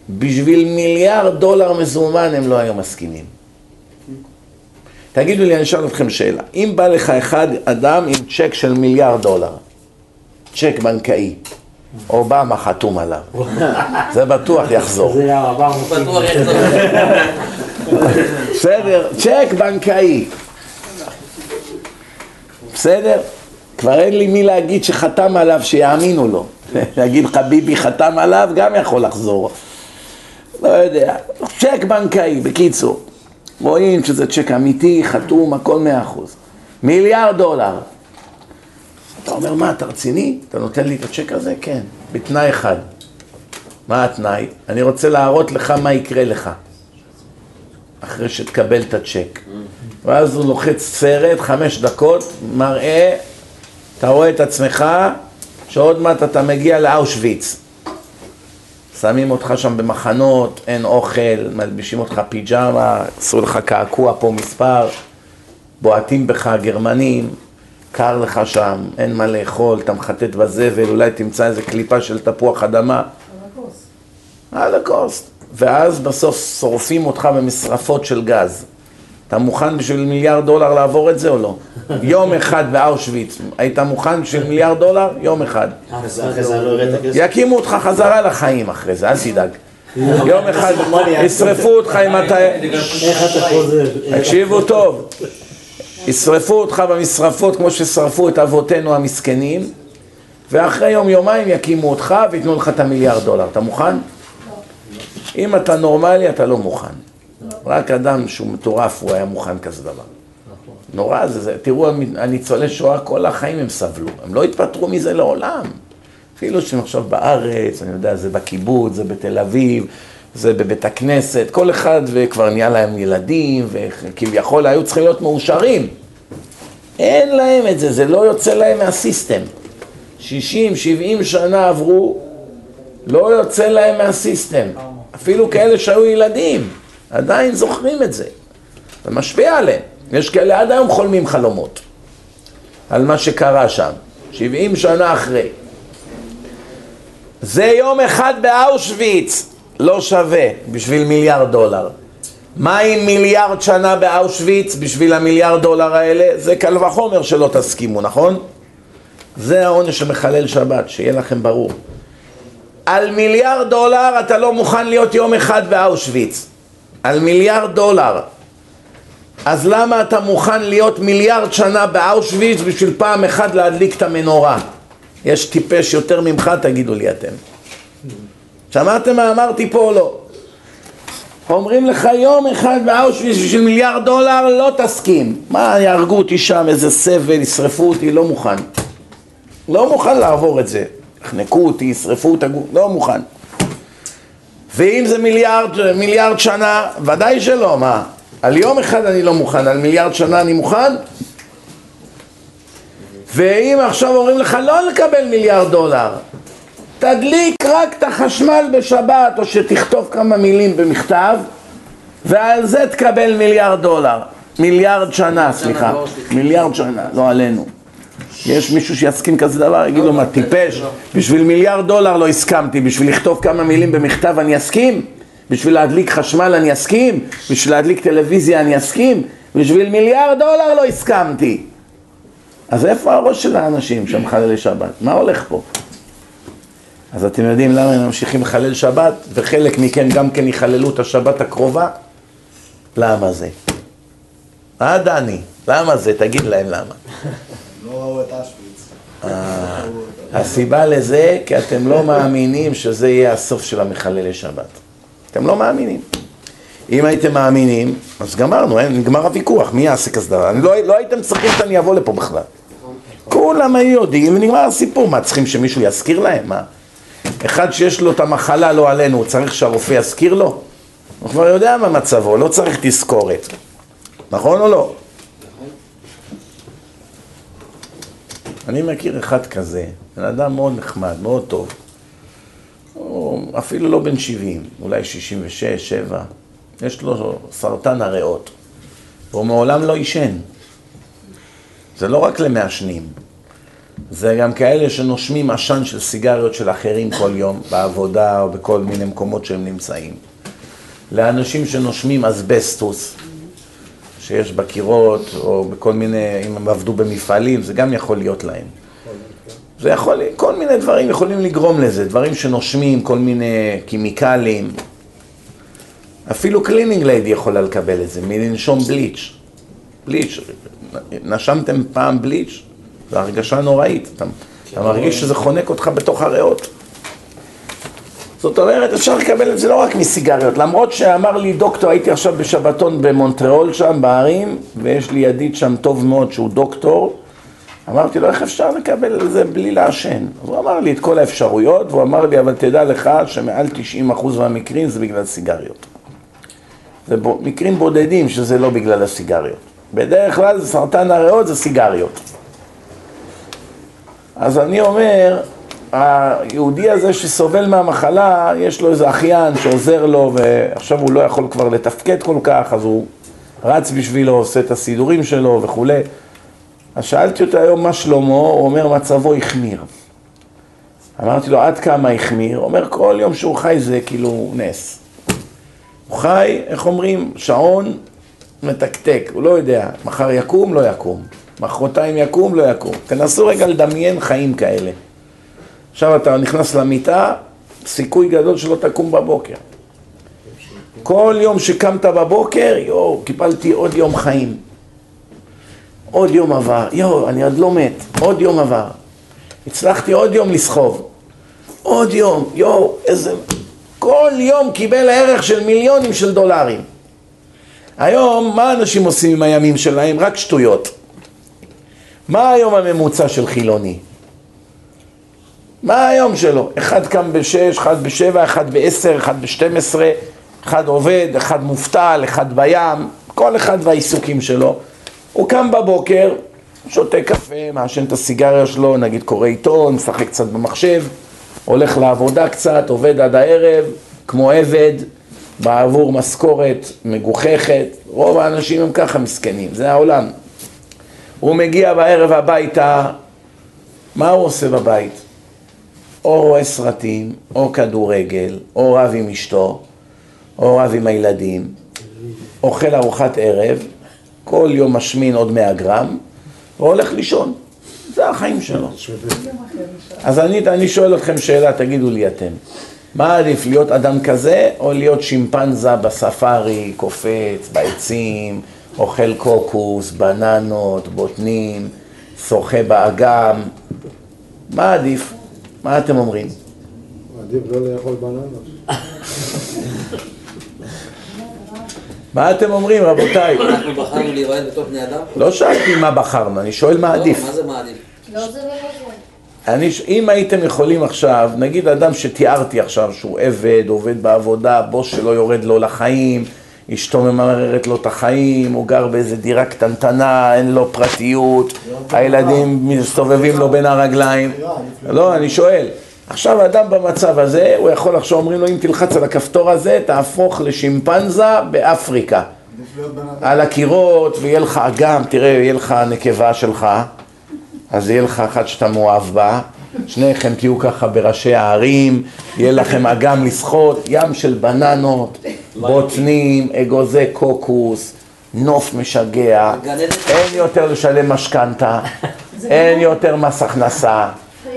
בשביל מיליארד דולר מזומן הם לא היו מסכימים. תגידו לי, אני אשאל אתכם שאלה. אם בא לך אחד אדם עם צ'ק של מיליארד דולר, צ'ק בנקאי, אובמה חתום עליו, *laughs* זה בטוח יחזור. זה היה 400 בטוח יחזור. *laughs* בסדר? צ'ק בנקאי. בסדר? כבר אין לי מי להגיד שחתם עליו שיאמינו לו. *laughs* להגיד חביבי חתם עליו גם יכול לחזור. לא יודע. צ'ק בנקאי, בקיצור. רואים שזה צ'ק אמיתי, חתום, הכל מאה אחוז. מיליארד דולר. אתה אומר, מה, אתה רציני? אתה נותן לי את הצ'ק הזה? כן. בתנאי אחד. מה התנאי? אני רוצה להראות לך מה יקרה לך. אחרי שתקבל את הצ'ק. ואז הוא לוחץ סרט, חמש דקות, מראה, אתה רואה את עצמך, שעוד מעט אתה מגיע לאושוויץ. שמים אותך שם במחנות, אין אוכל, מלבישים אותך פיג'מה, עשו לך קעקוע פה מספר, בועטים בך הגרמנים, קר לך שם, אין מה לאכול, אתה מחטט בזבל, אולי תמצא איזה קליפה של תפוח אדמה. על הכוס. ואז בסוף שורפים אותך במשרפות של גז. אתה מוכן בשביל מיליארד דולר לעבור את זה או לא? יום אחד באושוויץ, היית מוכן בשביל מיליארד דולר? יום אחד. לא. יקימו אותך חזרה לחיים אחרי זה, אל תדאג. יום אחד ישרפו אותך אם אתה... תקשיבו טוב, ישרפו אותך במשרפות כמו ששרפו את אבותינו המסכנים, ואחרי יום יומיים יקימו אותך וייתנו לך את המיליארד דולר. אתה מוכן? אם אתה נורמלי, אתה לא מוכן. רק אדם שהוא מטורף, הוא היה מוכן כזה דבר. נורא זה, זה, תראו, הניצולי שואה, כל החיים הם סבלו, הם לא התפטרו מזה לעולם. אפילו שהם עכשיו בארץ, אני יודע, זה בקיבוץ, זה בתל אביב, זה בבית הכנסת, כל אחד וכבר נהיה להם ילדים, וכביכול היו צריכים להיות מאושרים. אין להם את זה, זה לא יוצא להם מהסיסטם. 60, 70 שנה עברו, לא יוצא להם מהסיסטם. אפילו כאלה שהיו ילדים, עדיין זוכרים את זה. זה משפיע עליהם. יש כאלה עד היום חולמים חלומות על מה שקרה שם, 70 שנה אחרי. זה יום אחד באושוויץ לא שווה בשביל מיליארד דולר. מה עם מיליארד שנה באושוויץ בשביל המיליארד דולר האלה? זה קל וחומר שלא תסכימו, נכון? זה העונש שמחלל שבת, שיהיה לכם ברור. על מיליארד דולר אתה לא מוכן להיות יום אחד באושוויץ. על מיליארד דולר. אז למה אתה מוכן להיות מיליארד שנה באושוויץ בשביל פעם אחת להדליק את המנורה? יש טיפש יותר ממך, תגידו לי אתם. שמעתם מה אמרתי פה או לא? אומרים לך יום אחד באושוויץ בשביל מיליארד דולר, לא תסכים. מה, יהרגו אותי שם, איזה סבל, ישרפו אותי, לא מוכן. לא מוכן לעבור את זה. יחנקו אותי, ישרפו את הגוף, לא מוכן. ואם זה מיליארד, מיליארד שנה, ודאי שלא, מה? על יום אחד אני לא מוכן, על מיליארד שנה אני מוכן? ואם עכשיו אומרים לך לא לקבל מיליארד דולר, תדליק רק את החשמל בשבת, או שתכתוב כמה מילים במכתב, ועל זה תקבל מיליארד דולר. מיליארד שנה, סליחה. מיליארד שנה, לא עלינו. יש מישהו שיסכים כזה דבר? יגיד לו, מה, טיפש? בשביל מיליארד דולר לא הסכמתי, בשביל לכתוב כמה מילים במכתב אני אסכים? בשביל להדליק חשמל אני אסכים? בשביל להדליק טלוויזיה אני אסכים? בשביל מיליארד דולר לא הסכמתי. אז איפה הראש של האנשים שהם חללי שבת? מה הולך פה? אז אתם יודעים למה הם ממשיכים לחלל שבת, וחלק מכם גם כן יחללו את השבת הקרובה? למה זה? אה, דני? למה זה? תגיד להם למה. ראו את אשוויץ. אה, הסיבה לזה, כי אתם לא מאמינים שזה יהיה הסוף של המחללי שבת. אתם לא מאמינים. אם הייתם מאמינים, אז גמרנו, נגמר הוויכוח, מי יעשה דבר? אני לא, לא הייתם צריכים שאני אבוא לפה בכלל. כולם היו יודעים, ונגמר הסיפור. מה, צריכים שמישהו יזכיר להם? מה? אחד שיש לו את המחלה, לא עלינו, הוא צריך שהרופא יזכיר לו? הוא כבר יודע מה מצבו, לא צריך תזכורת. נכון או לא? אני מכיר אחד כזה, בן אדם מאוד נחמד, מאוד טוב. הוא אפילו לא בן 70, אולי 66, 7. יש לו סרטן הריאות. והוא מעולם לא עישן. זה לא רק למעשנים. זה גם כאלה שנושמים עשן של סיגריות של אחרים כל יום, בעבודה או בכל מיני מקומות שהם נמצאים. לאנשים שנושמים אסבסטוס, שיש בקירות, או בכל מיני, אם הם עבדו במפעלים, זה גם יכול להיות להם. זה יכול, כל מיני דברים יכולים לגרום לזה, דברים שנושמים, כל מיני כימיקלים. אפילו cleaning lady יכולה לקבל את זה, מלנשום bleach. bleach, נשמתם פעם bleach? זו הרגשה נוראית, אתה, אתה מרגיש שזה חונק אותך בתוך הריאות. זאת אומרת, אפשר לקבל את זה לא רק מסיגריות, למרות שאמר לי דוקטור, הייתי עכשיו בשבתון במונטריאול שם, בערים, ויש לי ידיד שם טוב מאוד שהוא דוקטור, אמרתי לו, איך אפשר לקבל את זה בלי לעשן? אז הוא אמר לי את כל האפשרויות, והוא אמר לי, אבל תדע לך שמעל 90% מהמקרים זה בגלל סיגריות. זה ב... מקרים בודדים שזה לא בגלל הסיגריות. בדרך כלל סרטן הריאות זה סיגריות. אז אני אומר, היהודי הזה שסובל מהמחלה, יש לו איזה אחיין שעוזר לו ועכשיו הוא לא יכול כבר לתפקד כל כך, אז הוא רץ בשבילו, עושה את הסידורים שלו וכולי. אז שאלתי אותו היום מה שלמה, הוא אומר מצבו החמיר. אמרתי לו עד כמה החמיר? הוא אומר כל יום שהוא חי זה כאילו נס. הוא חי, איך אומרים, שעון מתקתק, הוא לא יודע, מחר יקום, לא יקום, מחרתיים יקום, לא יקום. תנסו רגע לדמיין חיים כאלה. עכשיו אתה נכנס למיטה, סיכוי גדול שלא תקום בבוקר. כל יום שקמת בבוקר, יואו, קיבלתי עוד יום חיים. עוד יום עבר, יואו, אני עוד לא מת, עוד יום עבר. הצלחתי עוד יום לסחוב. עוד יום, יואו, איזה... כל יום קיבל ערך של מיליונים של דולרים. היום, מה אנשים עושים עם הימים שלהם? רק שטויות. מה היום הממוצע של חילוני? מה היום שלו? אחד קם בשש, אחד בשבע, אחד בעשר, אחד בשתים עשרה, אחד עובד, אחד מובטל, אחד בים, כל אחד והעיסוקים שלו. הוא קם בבוקר, שותה קפה, מעשן את הסיגריה שלו, נגיד קורא עיתון, משחק קצת במחשב, הולך לעבודה קצת, עובד עד הערב, כמו עבד, בעבור משכורת מגוחכת. רוב האנשים הם ככה מסכנים, זה העולם. הוא מגיע בערב הביתה, מה הוא עושה בבית? או רואה סרטים, או כדורגל, או רב עם אשתו, או רב עם הילדים, אוכל ארוחת ערב, כל יום משמין עוד 100 גרם, והולך לישון. זה החיים שלו. אז אני, אני שואל אתכם שאלה, תגידו לי אתם. מה עדיף, להיות אדם כזה, או להיות שימפנזה בספארי, קופץ, בעצים, אוכל קוקוס, בננות, בוטנים, שוחה באגם? מה עדיף? מה אתם אומרים? עדיף לא לאכול בננות. מה אתם אומרים, רבותיי? אנחנו בחרנו להיוולד בתוך בני אדם? לא שאלתי מה בחרנו, אני שואל מה לא, עדיף. מה זה מה עדיף? לא זה ולא זה. אני, אם הייתם יכולים עכשיו, נגיד אדם שתיארתי עכשיו שהוא עבד, עובד בעבודה, בוס שלו יורד לו לחיים, אשתו ממררת לו את החיים, הוא גר באיזה דירה קטנטנה, אין לו פרטיות, הילדים מסתובבים לו בין הרגליים. לא, אני שואל. עכשיו אדם במצב הזה, הוא יכול עכשיו, אומרים לו אם תלחץ על הכפתור הזה, תהפוך לשימפנזה באפריקה. על הקירות, ויהיה לך אגם, תראה, יהיה לך נקבה שלך, אז יהיה לך אחת שאתה מאוהב בה, שניכם תהיו ככה בראשי הערים, יהיה לכם אגם לשחות, ים של בננות, בוטנים, אגוזי קוקוס, נוף משגע. אין יותר לשלם משכנתה, *laughs* אין יותר מס הכנסה,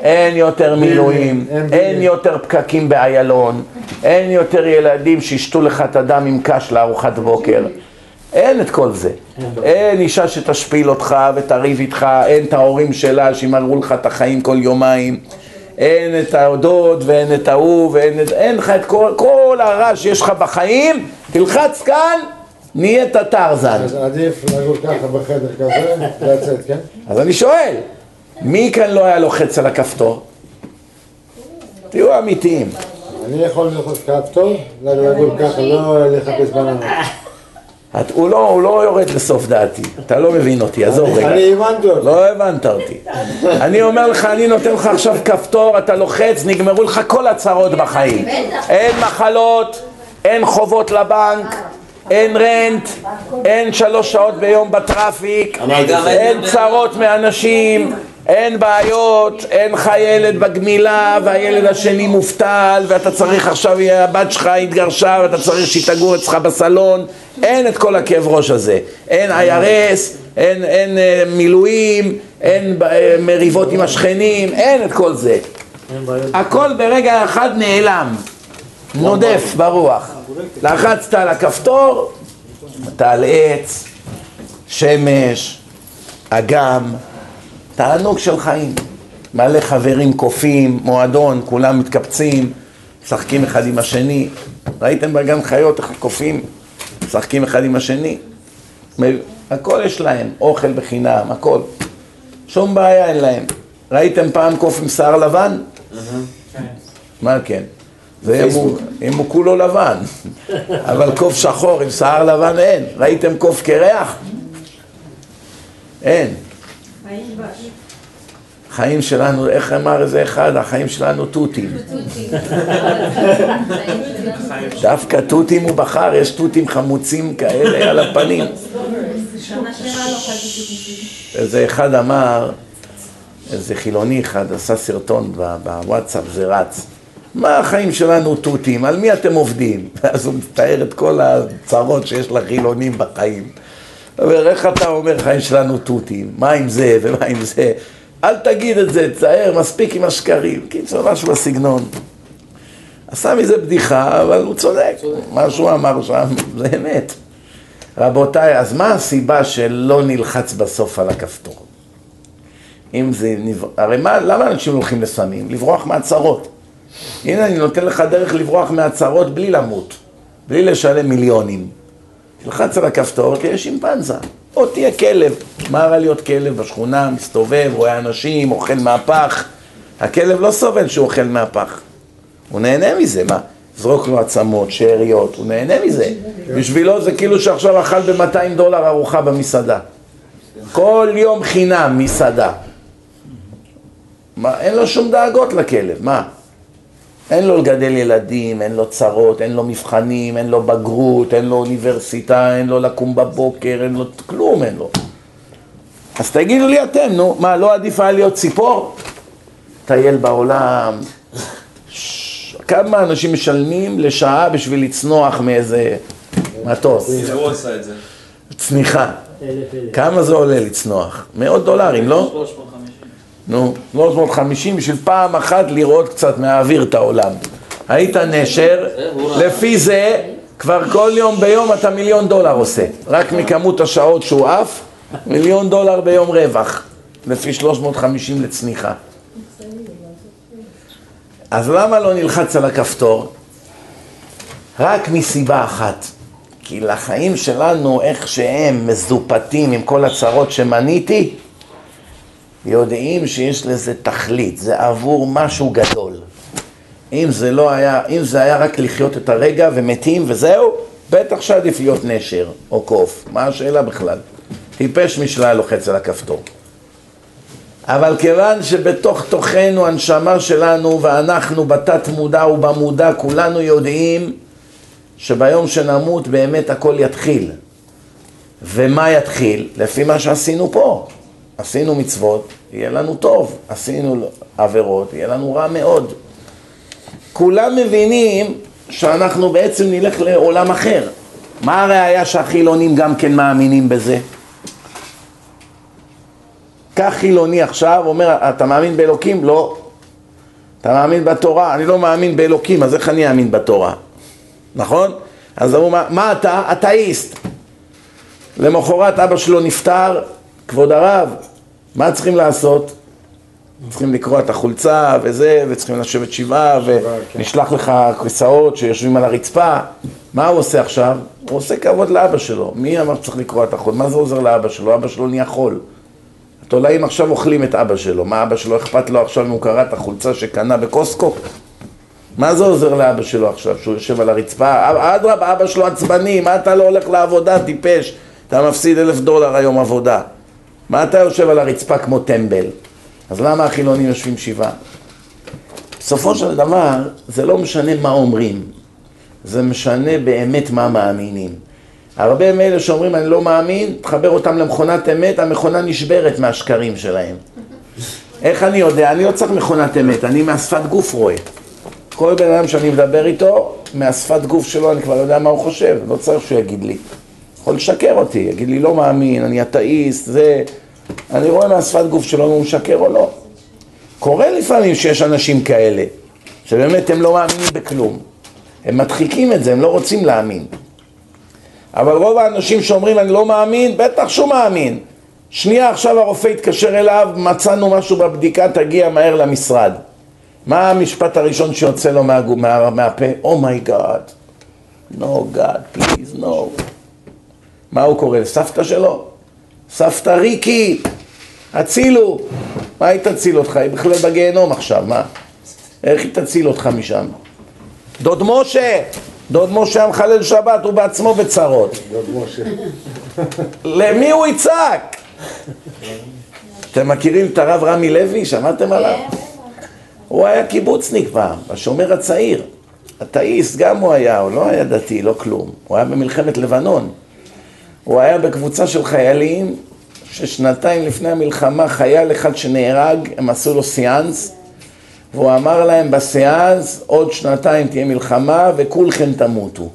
אין יותר מילואים, אין אין יותר פקקים באיילון, אין יותר ילדים שישתו לך את הדם עם קש לארוחת בוקר. אין את כל זה. אין אישה שתשפיל אותך ותריב איתך, אין את ההורים שלה שימררו לך את החיים כל יומיים. אין את הדוד ואין את ההוא ואין את... אין לך את כל, כל הרע שיש לך בחיים, תלחץ כאן, נהיית טרזן. אז עדיף לגור ככה בחדר כזה, לצאת, כן? אז אני שואל, מי כאן לא היה לוחץ על הכפתור? תהיו אמיתיים. אני יכול ללחוץ כפתור, לגור ככה, לא לחפש בננות. את, הוא, לא, הוא לא יורד לסוף דעתי, אתה לא מבין אותי, עזוב רגע. אני הבנתי אותו. לא הבנת אותי. אני אומר לך, אני נותן לך עכשיו כפתור, אתה לוחץ, נגמרו לך כל הצרות בחיים. אין מחלות, אין חובות לבנק, אין רנט, אין שלוש שעות ביום בטראפיק, אין- צרות מאנשים, אין בעיות, אין לך ילד בגמילה והילד השני מובטל ואתה צריך עכשיו, הבת שלך התגרשה ואתה צריך שהיא תגור אצלך בסלון. אין את כל הכאב ראש הזה. אין IRS, אין, אין אה, מילואים, אין אה, מריבות עם השכנים, אין את כל זה. הכל ברגע אחד נעלם, נודף ברוח. לחצת על הכפתור, אתה על עץ, שמש, אגם תענוג של חיים. מלא חברים קופים, מועדון, כולם מתקבצים, משחקים אחד עם השני. ראיתם בגן חיות איך הקופים משחקים אחד עם השני? הכל יש להם, אוכל בחינם, הכל. שום בעיה אין להם. ראיתם פעם קוף עם שיער לבן? מה כן? זה אם הוא כולו לבן, אבל קוף שחור עם שיער לבן אין. ראיתם קוף קרח? אין. החיים שלנו, איך אמר איזה אחד, החיים שלנו *laughs* תותים. דווקא תותים הוא בחר, יש תותים חמוצים כאלה על הפנים. איזה אחד אמר, איזה חילוני אחד עשה סרטון בוואטסאפ, זה רץ. מה החיים שלנו תותים? על מי אתם עובדים? *laughs* אז הוא מתאר את כל הצרות שיש לחילונים בחיים. אומר, איך אתה אומר חיים שלנו תותים? מה עם זה ומה עם זה? אל תגיד את זה, תצער, מספיק עם השקרים. קיצור, משהו בסגנון. עשה מזה בדיחה, אבל הוא צודק. מה שהוא אמר שם, זה אמת. רבותיי, אז מה הסיבה שלא נלחץ בסוף על הכפתור? אם זה... הרי מה, למה אנשים הולכים לסמים? לברוח מהצרות. הנה, אני נותן לך דרך לברוח מהצרות בלי למות, בלי לשלם מיליונים. תלחץ על הכפתור, תהיה שימפנזה. או תהיה כלב. מה רע להיות כלב בשכונה, מסתובב, רואה אנשים, אוכל מהפח. הכלב לא סובל שהוא אוכל מהפח. הוא נהנה מזה, מה? זרוק לו עצמות, שאריות, הוא נהנה מזה. בשבילו זה כאילו שעכשיו אכל ב-200 דולר ארוחה במסעדה. כל יום חינם מסעדה. מה, אין לו שום דאגות לכלב, מה? אין לו לגדל ילדים, אין לו צרות, אין לו מבחנים, אין לו בגרות, אין לו אוניברסיטה, אין לו לקום בבוקר, אין לו כלום, אין לו. אז תגידו לי אתם, נו, מה, לא עדיף היה להיות ציפור? טייל בעולם. כמה אנשים משלמים לשעה בשביל לצנוח מאיזה מטוס? הוא עשה את זה. צניחה. כמה זה עולה לצנוח? מאות דולרים, לא? נו, 350 בשביל פעם אחת לראות קצת מהאוויר את העולם. היית נשר, לפי זה כבר כל יום ביום אתה מיליון דולר עושה. רק מכמות השעות שהוא עף, מיליון דולר ביום רווח. לפי 350 לצניחה. אז למה לא נלחץ על הכפתור? רק מסיבה אחת. כי לחיים שלנו, איך שהם מזופתים עם כל הצרות שמניתי, יודעים שיש לזה תכלית, זה עבור משהו גדול. אם זה לא היה, אם זה היה רק לחיות את הרגע ומתים וזהו, בטח שעדיף להיות נשר או קוף, מה השאלה בכלל? טיפש משלה לוחץ על הכפתור. אבל כיוון שבתוך תוכנו הנשמה שלנו ואנחנו בתת מודע ובמודע כולנו יודעים שביום שנמות באמת הכל יתחיל. ומה יתחיל? לפי מה שעשינו פה. עשינו מצוות, יהיה לנו טוב, עשינו עבירות, יהיה לנו רע מאוד. כולם מבינים שאנחנו בעצם נלך לעולם אחר. מה הראיה שהחילונים גם כן מאמינים בזה? קח חילוני עכשיו, אומר, אתה מאמין באלוקים? לא. אתה מאמין בתורה? אני לא מאמין באלוקים, אז איך אני אאמין בתורה? נכון? אז אמרו, מה, מה אתה? אתאיסט. למחרת אבא שלו נפטר, כבוד הרב, מה צריכים לעשות? צריכים לקרוע את החולצה וזה, וצריכים לשבת שבעה, ונשלח לך כיסאות שיושבים על הרצפה. מה הוא עושה עכשיו? הוא עושה כבוד לאבא שלו. מי אמר שצריך לקרוע את החול? מה זה עוזר לאבא שלו? אבא שלו נהיה חול. התולעים עכשיו אוכלים את אבא שלו. מה אבא שלו אכפת לו עכשיו אם הוא קרא את החולצה שקנה בקוסקו? מה זה עוזר לאבא שלו עכשיו, שהוא יושב על הרצפה? אדרבה, אבא שלו עצבני, מה אתה לא הולך לעבודה, טיפש? אתה מפסיד אלף דולר היום עבודה. מה אתה יושב על הרצפה כמו טמבל? אז למה החילונים יושבים שבעה? בסופו של דבר, זה לא משנה מה אומרים, זה משנה באמת מה מאמינים. הרבה מאלה שאומרים אני לא מאמין, תחבר אותם למכונת אמת, המכונה נשברת מהשקרים שלהם. איך אני יודע? אני לא צריך מכונת אמת, אני מהשפת גוף רואה. כל בן אדם שאני מדבר איתו, מהשפת גוף שלו אני כבר יודע מה הוא חושב, לא צריך שהוא יגיד לי. יכול לשקר אותי, יגיד לי לא מאמין, אני אתאיסט, זה... אני רואה מהשפת גוף שלו אם הוא משקר או לא. קורה לפעמים שיש אנשים כאלה, שבאמת הם לא מאמינים בכלום. הם מדחיקים את זה, הם לא רוצים להאמין. אבל רוב האנשים שאומרים אני לא מאמין, בטח שהוא מאמין. שנייה עכשיו הרופא התקשר אליו, מצאנו משהו בבדיקה, תגיע מהר למשרד. מה המשפט הראשון שיוצא לו מה, מה, מהפה? Oh my God. No God, please, no. מה הוא קורא לסבתא שלו? סבתא ריקי, הצילו. מה היא תציל אותך? היא בכלל בגיהנום עכשיו, מה? איך היא תציל אותך משם? דוד משה, דוד משה המחלל שבת, הוא בעצמו בצרות. דוד משה. למי הוא יצעק? אתם מכירים את הרב רמי לוי? שמעתם עליו? הוא היה קיבוצניק פעם, השומר הצעיר. אתאיסט גם הוא היה, הוא לא היה דתי, לא כלום. הוא היה במלחמת לבנון. הוא היה בקבוצה של חיילים ששנתיים לפני המלחמה חייל אחד שנהרג, הם עשו לו סיאנס והוא אמר להם בסיאנס עוד שנתיים תהיה מלחמה וכולכם תמותו.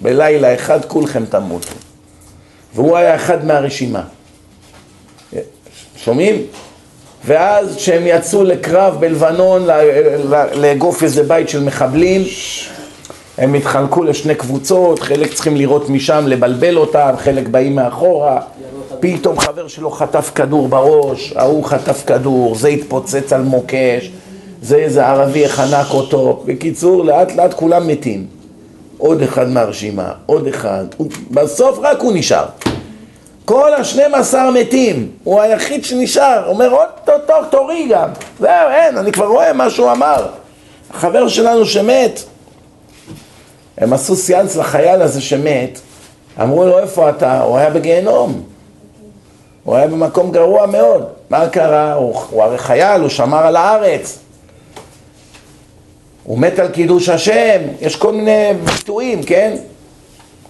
בלילה אחד כולכם תמותו. והוא היה אחד מהרשימה. שומעים? ואז כשהם יצאו לקרב בלבנון לאגוף איזה בית של מחבלים הם התחלקו לשני קבוצות, חלק צריכים לראות משם, לבלבל אותם, חלק באים מאחורה פתאום חבר שלו חטף כדור בראש, ההוא חטף כדור, זה התפוצץ על מוקש, זה איזה ערבי חנק אותו. בקיצור, לאט לאט כולם מתים. עוד אחד מהרשימה, עוד אחד. בסוף רק הוא נשאר. כל השנים עשר מתים, הוא היחיד שנשאר, אומר עוד תורי גם. זהו, אין, אני כבר רואה מה שהוא אמר. החבר שלנו שמת, הם עשו סיאנס לחייל הזה שמת, אמרו לו איפה אתה? הוא היה בגיהנום. הוא היה במקום גרוע מאוד. מה קרה? הוא, הוא הרי חייל, הוא שמר על הארץ. הוא מת על קידוש השם, יש כל מיני ביטויים, כן?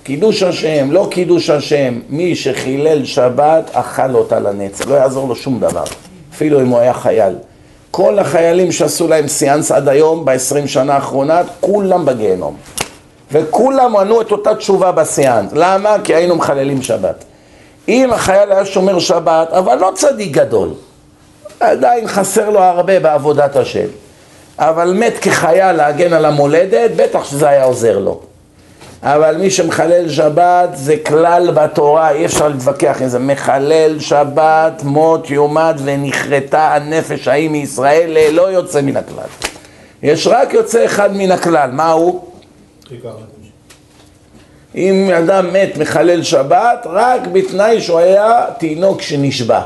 קידוש השם, לא קידוש השם, מי שחילל שבת אכל אותה לנצח, לא יעזור לו שום דבר, אפילו אם הוא היה חייל. כל החיילים שעשו להם סיאנס עד היום, ב-20 שנה האחרונה, כולם בגיהנום. וכולם ענו את אותה תשובה בסיאנס. למה? כי היינו מחללים שבת. אם החייל היה שומר שבת, אבל לא צדיק גדול, עדיין חסר לו הרבה בעבודת השם, אבל מת כחייל להגן על המולדת, בטח שזה היה עוזר לו. אבל מי שמחלל שבת זה כלל בתורה, אי אפשר להתווכח עם זה. מחלל שבת, מות יומד ונכרתה הנפש ההיא מישראל, לא יוצא מן הכלל. יש רק יוצא אחד מן הכלל, מה הוא? אם אדם מת מחלל שבת, רק בתנאי שהוא היה תינוק שנשבע.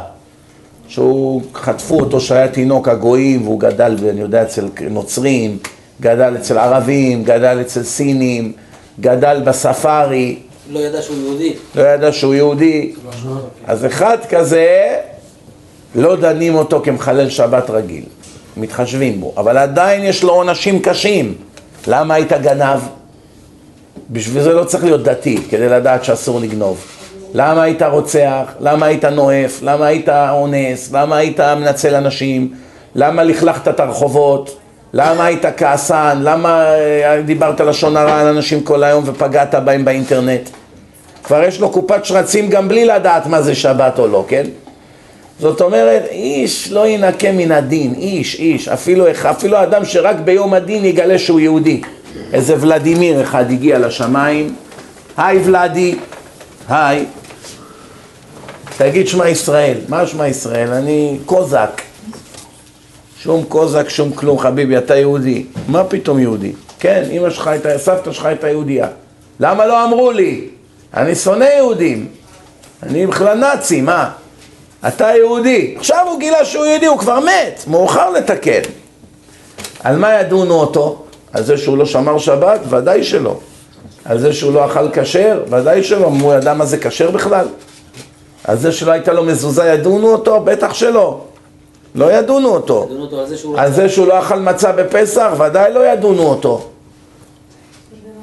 שהוא, חטפו אותו שהיה תינוק הגויים והוא גדל, אני יודע, אצל נוצרים, גדל אצל ערבים, גדל אצל סינים, גדל בספארי. לא ידע שהוא יהודי. לא ידע שהוא יהודי. אז אחד כזה, לא דנים אותו כמחלל שבת רגיל, מתחשבים בו, אבל עדיין יש לו עונשים קשים. למה היית גנב? בשביל זה לא צריך להיות דתי, כדי לדעת שאסור לגנוב. למה היית רוצח? למה היית נואף? למה היית אונס? למה היית מנצל אנשים? למה לכלכת את הרחובות? למה היית כעסן? למה אה, דיברת לשון הרע על אנשים כל היום ופגעת בהם באינטרנט? כבר יש לו קופת שרצים גם בלי לדעת מה זה שבת או לא, כן? זאת אומרת, איש לא ינקה מן הדין, איש, איש, אפילו, אפילו אדם שרק ביום הדין יגלה שהוא יהודי. איזה ולדימיר אחד הגיע לשמיים, היי ולדי, היי, תגיד שמע ישראל, מה שמע ישראל? אני קוזק. שום קוזק, שום כלום, חביבי, אתה יהודי. מה פתאום יהודי? כן, אמא שלך הייתה, סבתא שלך הייתה יהודייה. למה לא אמרו לי? אני שונא יהודים. אני בכלל נאצי, מה? אתה יהודי. עכשיו הוא גילה שהוא יהודי, הוא כבר מת, מאוחר לתקן. על מה ידונו אותו? על זה שהוא לא שמר שבת? ודאי שלא. על זה שהוא לא אכל כשר? ודאי שלא. הוא ידע מה זה כשר בכלל? על זה שלא הייתה לו מזוזה ידונו אותו? בטח שלא. לא ידונו אותו. ידונו אותו על זה שהוא... על זה שהוא לא אכל מצה בפסח? ודאי לא ידונו אותו.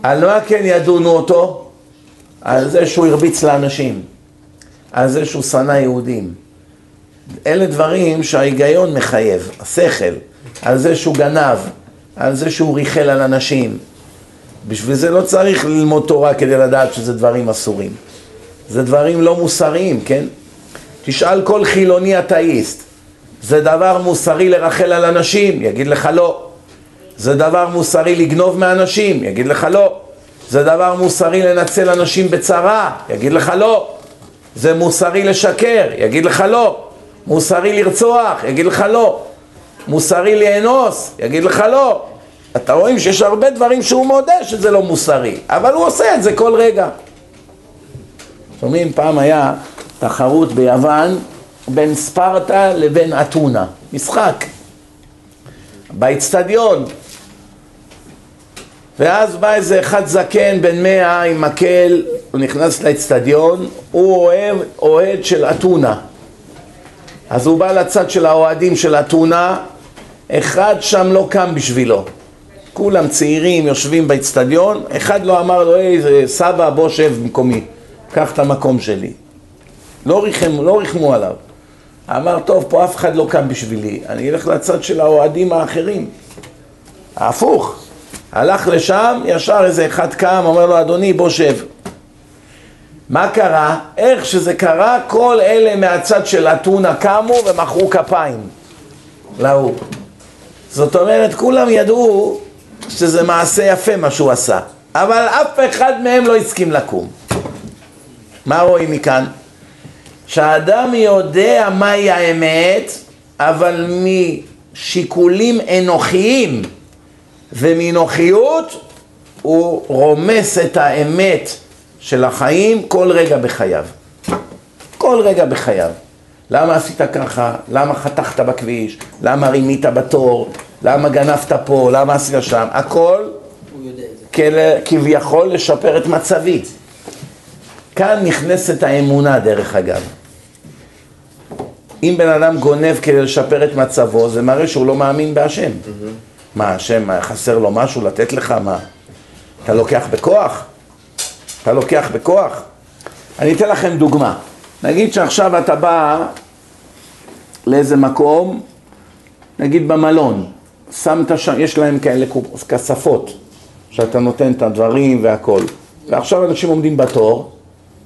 על מה כן ידונו אותו? על זה שהוא הרביץ לאנשים. על זה שהוא שנא יהודים. אלה דברים שההיגיון מחייב, השכל, על זה שהוא גנב, על זה שהוא ריחל על אנשים. בשביל זה לא צריך ללמוד תורה כדי לדעת שזה דברים אסורים. זה דברים לא מוסריים, כן? תשאל כל חילוני אתאיסט, זה דבר מוסרי לרחל על אנשים? יגיד לך לא. זה דבר מוסרי לגנוב מאנשים? יגיד לך לא. זה דבר מוסרי לנצל אנשים בצרה? יגיד לך לא. זה מוסרי לשקר? יגיד לך לא. מוסרי לרצוח? יגיד לך לא. מוסרי לאנוס? יגיד לך לא. אתה רואים שיש הרבה דברים שהוא מודה שזה לא מוסרי, אבל הוא עושה את זה כל רגע. שומעים, פעם היה תחרות ביוון בין ספרטה לבין אתונה, משחק, באצטדיון. ואז בא איזה אחד זקן בן מאה עם מקל, הוא נכנס לאצטדיון, הוא אוהד, אוהד של אתונה. אז הוא בא לצד של האוהדים של אתונה, אחד שם לא קם בשבילו. כולם צעירים יושבים באצטדיון, אחד לא אמר לו, היי סבא בוא שב במקומי, קח את המקום שלי. לא ריחמו, לא ריחמו עליו. אמר, טוב, פה אף אחד לא קם בשבילי, אני אלך לצד של האוהדים האחרים. ההפוך. הלך לשם, ישר איזה אחד קם, אומר לו, אדוני, בוא שב. מה קרה? איך שזה קרה, כל אלה מהצד של אתונה קמו ומחאו כפיים להוא. זאת אומרת, כולם ידעו שזה מעשה יפה מה שהוא עשה, אבל אף אחד מהם לא הסכים לקום. מה רואים מכאן? שהאדם יודע מהי האמת, אבל משיקולים אנוכיים ומנוחיות הוא רומס את האמת של החיים כל רגע בחייו. כל רגע בחייו. למה עשית ככה? למה חתכת בכביש? למה רימית בתור? למה גנבת פה? למה עשית שם? הכל כביכול לשפר את מצבי. כאן נכנסת האמונה דרך אגב. אם בן אדם גונב כדי לשפר את מצבו, זה מראה שהוא לא מאמין בהשם. Mm-hmm. מה, השם, חסר לו משהו לתת לך? מה? אתה לוקח בכוח? אתה לוקח בכוח? אני אתן לכם דוגמה. נגיד שעכשיו אתה בא לאיזה מקום, נגיד במלון, שמת שם, יש להם כאלה כספות, שאתה נותן את הדברים והכל. ועכשיו אנשים עומדים בתור,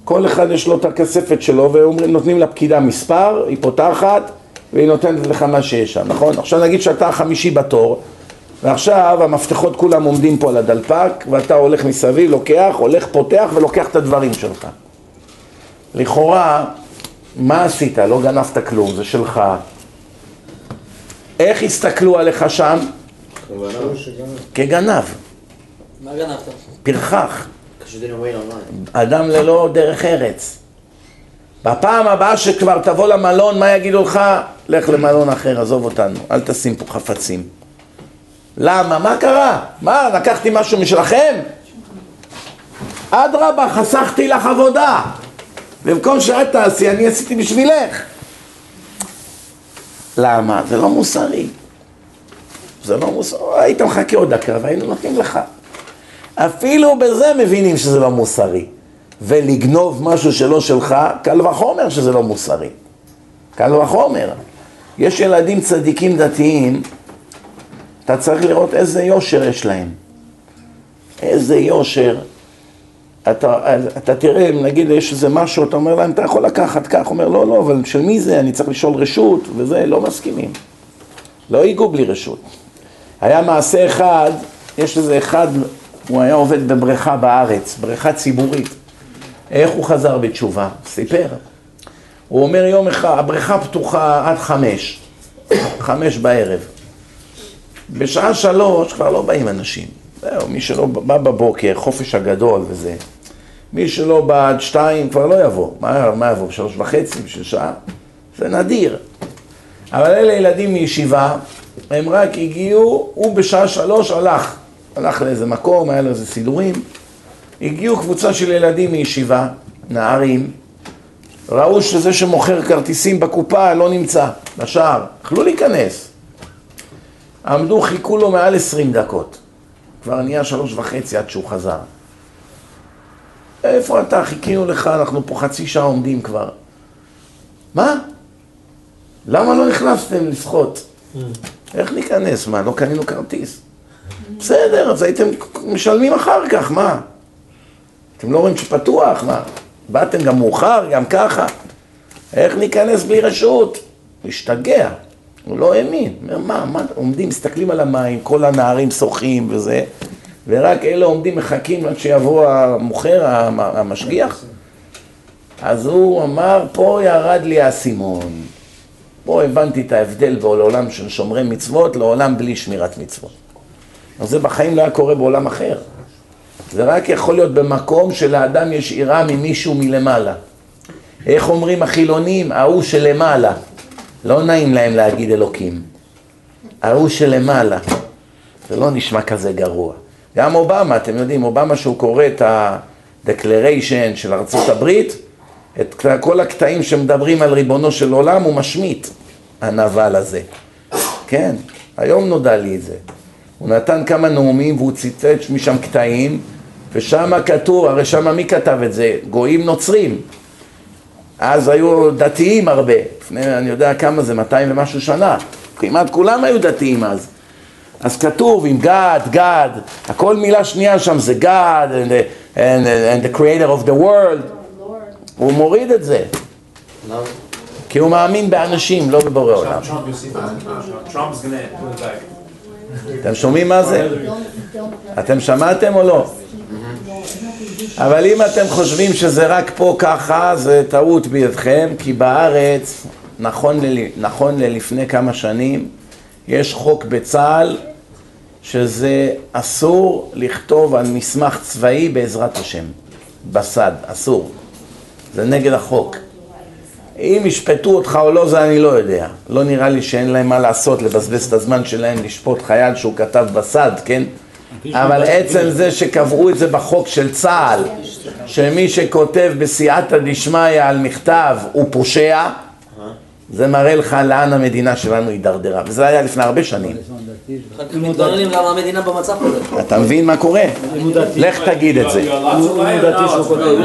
כל אחד יש לו את הכספת שלו ונותנים לפקידה מספר, היא פותחת והיא נותנת לך מה שיש שם, נכון? עכשיו נגיד שאתה החמישי בתור ועכשיו המפתחות כולם עומדים פה על הדלפק ואתה הולך מסביב, לוקח, הולך, פותח ולוקח את הדברים שלך. לכאורה, מה עשית? לא גנבת כלום, זה שלך. איך הסתכלו עליך שם? כגנב. מה גנבת? פרחח. אדם ללא דרך ארץ. בפעם הבאה שכבר תבוא למלון, מה יגידו לך? לך למלון אחר, עזוב אותנו, אל תשים פה חפצים. למה? מה קרה? מה, לקחתי משהו משלכם? אדרבה, חסכתי לך עבודה. במקום שאת תעשי, אני עשיתי בשבילך. למה? זה לא מוסרי. זה לא מוסרי. היית מחכה עוד דקה והיינו נותנים לך. אפילו בזה מבינים שזה לא מוסרי. ולגנוב משהו שלא שלך, קל וחומר שזה לא מוסרי. קל וחומר. יש ילדים צדיקים דתיים, אתה צריך לראות איזה יושר יש להם. איזה יושר. אתה, אתה תראה, נגיד יש איזה משהו, אתה אומר להם, אתה יכול לקחת כך, אומר, לא, לא, אבל של מי זה? אני צריך לשאול רשות, וזה, לא מסכימים. לא ייגעו בלי רשות. היה מעשה אחד, יש איזה אחד, הוא היה עובד בבריכה בארץ, בריכה ציבורית. איך הוא חזר בתשובה? סיפר. הוא אומר יום אחד, הבריכה פתוחה עד חמש, חמש בערב. בשעה שלוש כבר לא באים אנשים. זהו, מי שלא בא בבוקר, חופש הגדול וזה. מי שלא בא עד שתיים כבר לא יבוא. מה, מה יבוא? שלוש וחצי בשביל שעה? זה נדיר. אבל אלה ילדים מישיבה, הם רק הגיעו, הוא בשעה שלוש הלך. הלך לאיזה מקום, היה לו איזה סידורים. הגיעו קבוצה של ילדים מישיבה, נערים, ראו שזה שמוכר כרטיסים בקופה לא נמצא, בשער, יכלו להיכנס. עמדו, חיכו לו מעל עשרים דקות. כבר נהיה שלוש וחצי עד שהוא חזר. איפה אתה? חיכינו לך, אנחנו פה חצי שעה עומדים כבר. מה? למה לא נכנסתם לשחות? איך ניכנס? מה, לא קנינו כרטיס? בסדר, אז הייתם משלמים אחר כך, מה? אתם לא רואים שפתוח, מה? באתם גם מאוחר, גם ככה. איך ניכנס בלי רשות? השתגע. הוא לא האמין. אומר, מה, מה, עומדים, מסתכלים על המים, כל הנערים שוחים וזה, ורק אלה עומדים, מחכים עד שיבוא המוכר, המ- המשגיח. אז הוא אמר, פה ירד לי האסימון. פה הבנתי את ההבדל בעולם של שומרי מצוות לעולם בלי שמירת מצוות. אז זה בחיים לא היה קורה בעולם אחר. זה רק יכול להיות במקום שלאדם יש יראה ממישהו מלמעלה. איך אומרים החילונים? ההוא שלמעלה. לא נעים להם להגיד אלוקים. ההוא שלמעלה. זה לא נשמע כזה גרוע. גם אובמה, אתם יודעים, אובמה שהוא קורא את ה-declaration של ארצות הברית, את כל הקטעים שמדברים על ריבונו של עולם, הוא משמיט, הנבל הזה. כן, היום נודע לי את זה. הוא נתן כמה נאומים והוא ציטט משם קטעים, ושם כתוב, הרי שם מי כתב את זה? גויים נוצרים. אז היו דתיים הרבה, לפני אני יודע כמה זה, 200 ומשהו שנה. כמעט כולם היו דתיים אז. אז כתוב עם God, God, הכל מילה שנייה שם זה God and the, and, and the creator of the world. הוא מוריד את זה, למה? כי הוא מאמין באנשים, לא בבורא עולם. אתם שומעים מה זה? אתם שמעתם או לא? אבל אם אתם חושבים שזה רק פה ככה, זה טעות בידכם, כי בארץ, נכון, ל, נכון ללפני כמה שנים, יש חוק בצה"ל שזה אסור לכתוב על מסמך צבאי בעזרת השם, בסד, אסור. זה נגד החוק. אם ישפטו אותך או לא, זה אני לא יודע. לא נראה לי שאין להם מה לעשות, לבזבז את הזמן שלהם לשפוט חייל שהוא כתב בסד, כן? אבל עצם זה שקבעו את זה בחוק של צה"ל, שמי שכותב בסייעתא דשמיא על מכתב הוא פושע, זה מראה לך לאן המדינה שלנו הידרדרה. וזה היה לפני הרבה שנים. אתה מבין מה קורה? לך תגיד את זה.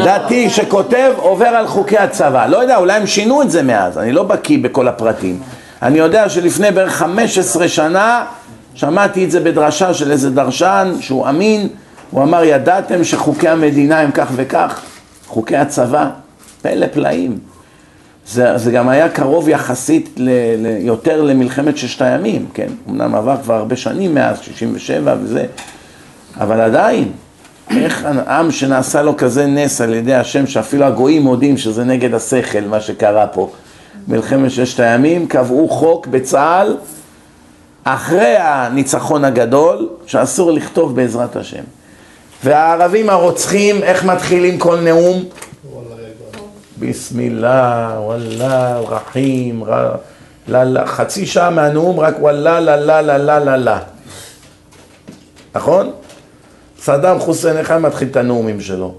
דתי שכותב עובר על חוקי הצבא. לא יודע, אולי הם שינו את זה מאז, אני לא בקיא בכל הפרטים. אני יודע שלפני בערך 15 שנה שמעתי את זה בדרשה של איזה דרשן שהוא אמין, הוא אמר ידעתם שחוקי המדינה הם כך וכך? חוקי הצבא? פלא פלאים. זה, זה גם היה קרוב יחסית ל, ל, יותר למלחמת ששת הימים, כן? אמנם עבר כבר הרבה שנים מאז, 67 וזה, אבל עדיין, איך עם שנעשה לו כזה נס על ידי השם, שאפילו הגויים מודים שזה נגד השכל, מה שקרה פה, מלחמת ששת הימים, קבעו חוק בצה"ל, אחרי הניצחון הגדול, שאסור לכתוב בעזרת השם. והערבים הרוצחים, איך מתחילים כל נאום? ביסמילה, וואלה, רחים, ר... לה, לה, חצי שעה מהנאום רק וואלה, לה, לה, לה, לה, לה, לה. נכון? סדאם חוסיין, איך היה מתחיל את הנאומים שלו?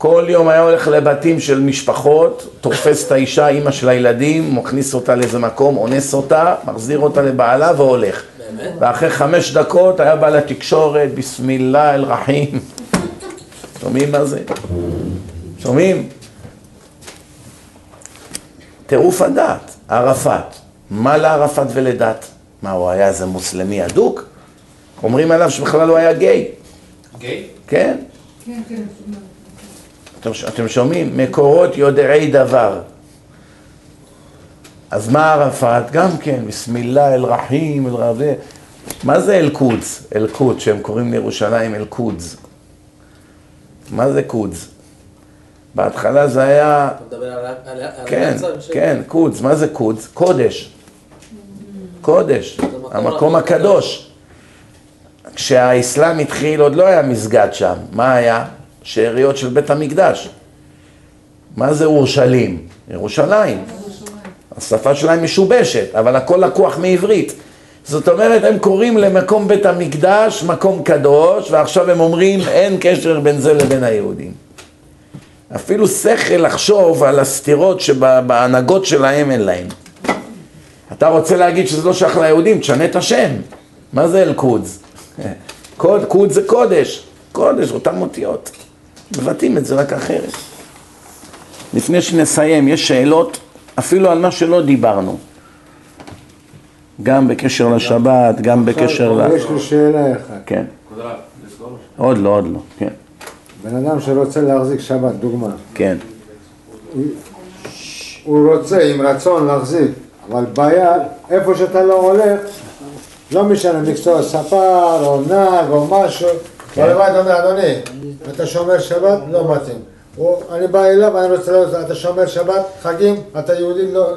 כל יום היה הולך לבתים של משפחות, תופס את האישה, אימא של הילדים, מכניס אותה לאיזה מקום, אונס אותה, מחזיר אותה לבעלה והולך. באמת? ואחרי חמש דקות היה בא לתקשורת, ביסמילה אל רחים. שומעים מה זה? שומעים? טירוף הדעת, ערפאת. מה לערפאת ולדת? מה, הוא היה איזה מוסלמי אדוק? אומרים עליו שבכלל הוא היה גיי. גיי? כן? אתם, אתם שומעים? מקורות יודעי דבר. אז מה ערפאת? גם כן, בסמילה אל רחים, אל רבי... מה זה אל-קודס? אל-קודס, שהם קוראים לירושלים אל-קודס. מה זה קודס? בהתחלה זה היה... אתה מדבר על כן, כן, קודס. מה זה קודס? קודש. קודש, מקום המקום הקדוש. כשהאסלאם התחיל עוד לא היה מסגד שם. מה היה? שאריות של בית המקדש. מה זה אורשלים? ירושלים. השפה שלהם משובשת, אבל הכל לקוח מעברית. זאת אומרת, הם קוראים למקום בית המקדש מקום קדוש, ועכשיו הם אומרים אין קשר בין זה לבין היהודים. אפילו שכל לחשוב על הסתירות שבהנהגות שלהם אין להם. אתה רוצה להגיד שזה לא שייך ליהודים, תשנה את השם. מה זה אל-קודס? *laughs* קוד, קוד זה קודש. קודש, אותן אותיות. מבטאים את זה רק אחרת. לפני שנסיים, יש שאלות, אפילו על מה שלא דיברנו. גם בקשר לשבת, גם בקשר ל... יש לי שאלה אחת. כן. עוד לא, עוד לא, כן. בן אדם שרוצה להחזיק שבת, דוגמה, כן. הוא רוצה עם רצון להחזיק, אבל בעיה, איפה שאתה לא הולך, לא משנה, מקצוע ספר או נהג או משהו, כן. אבל אתה אומר, אדוני, אתה שומר שבת? לא מתאים. אני בא אליו, אני רוצה לראות, אתה שומר שבת, חגים, אתה יהודי, לא-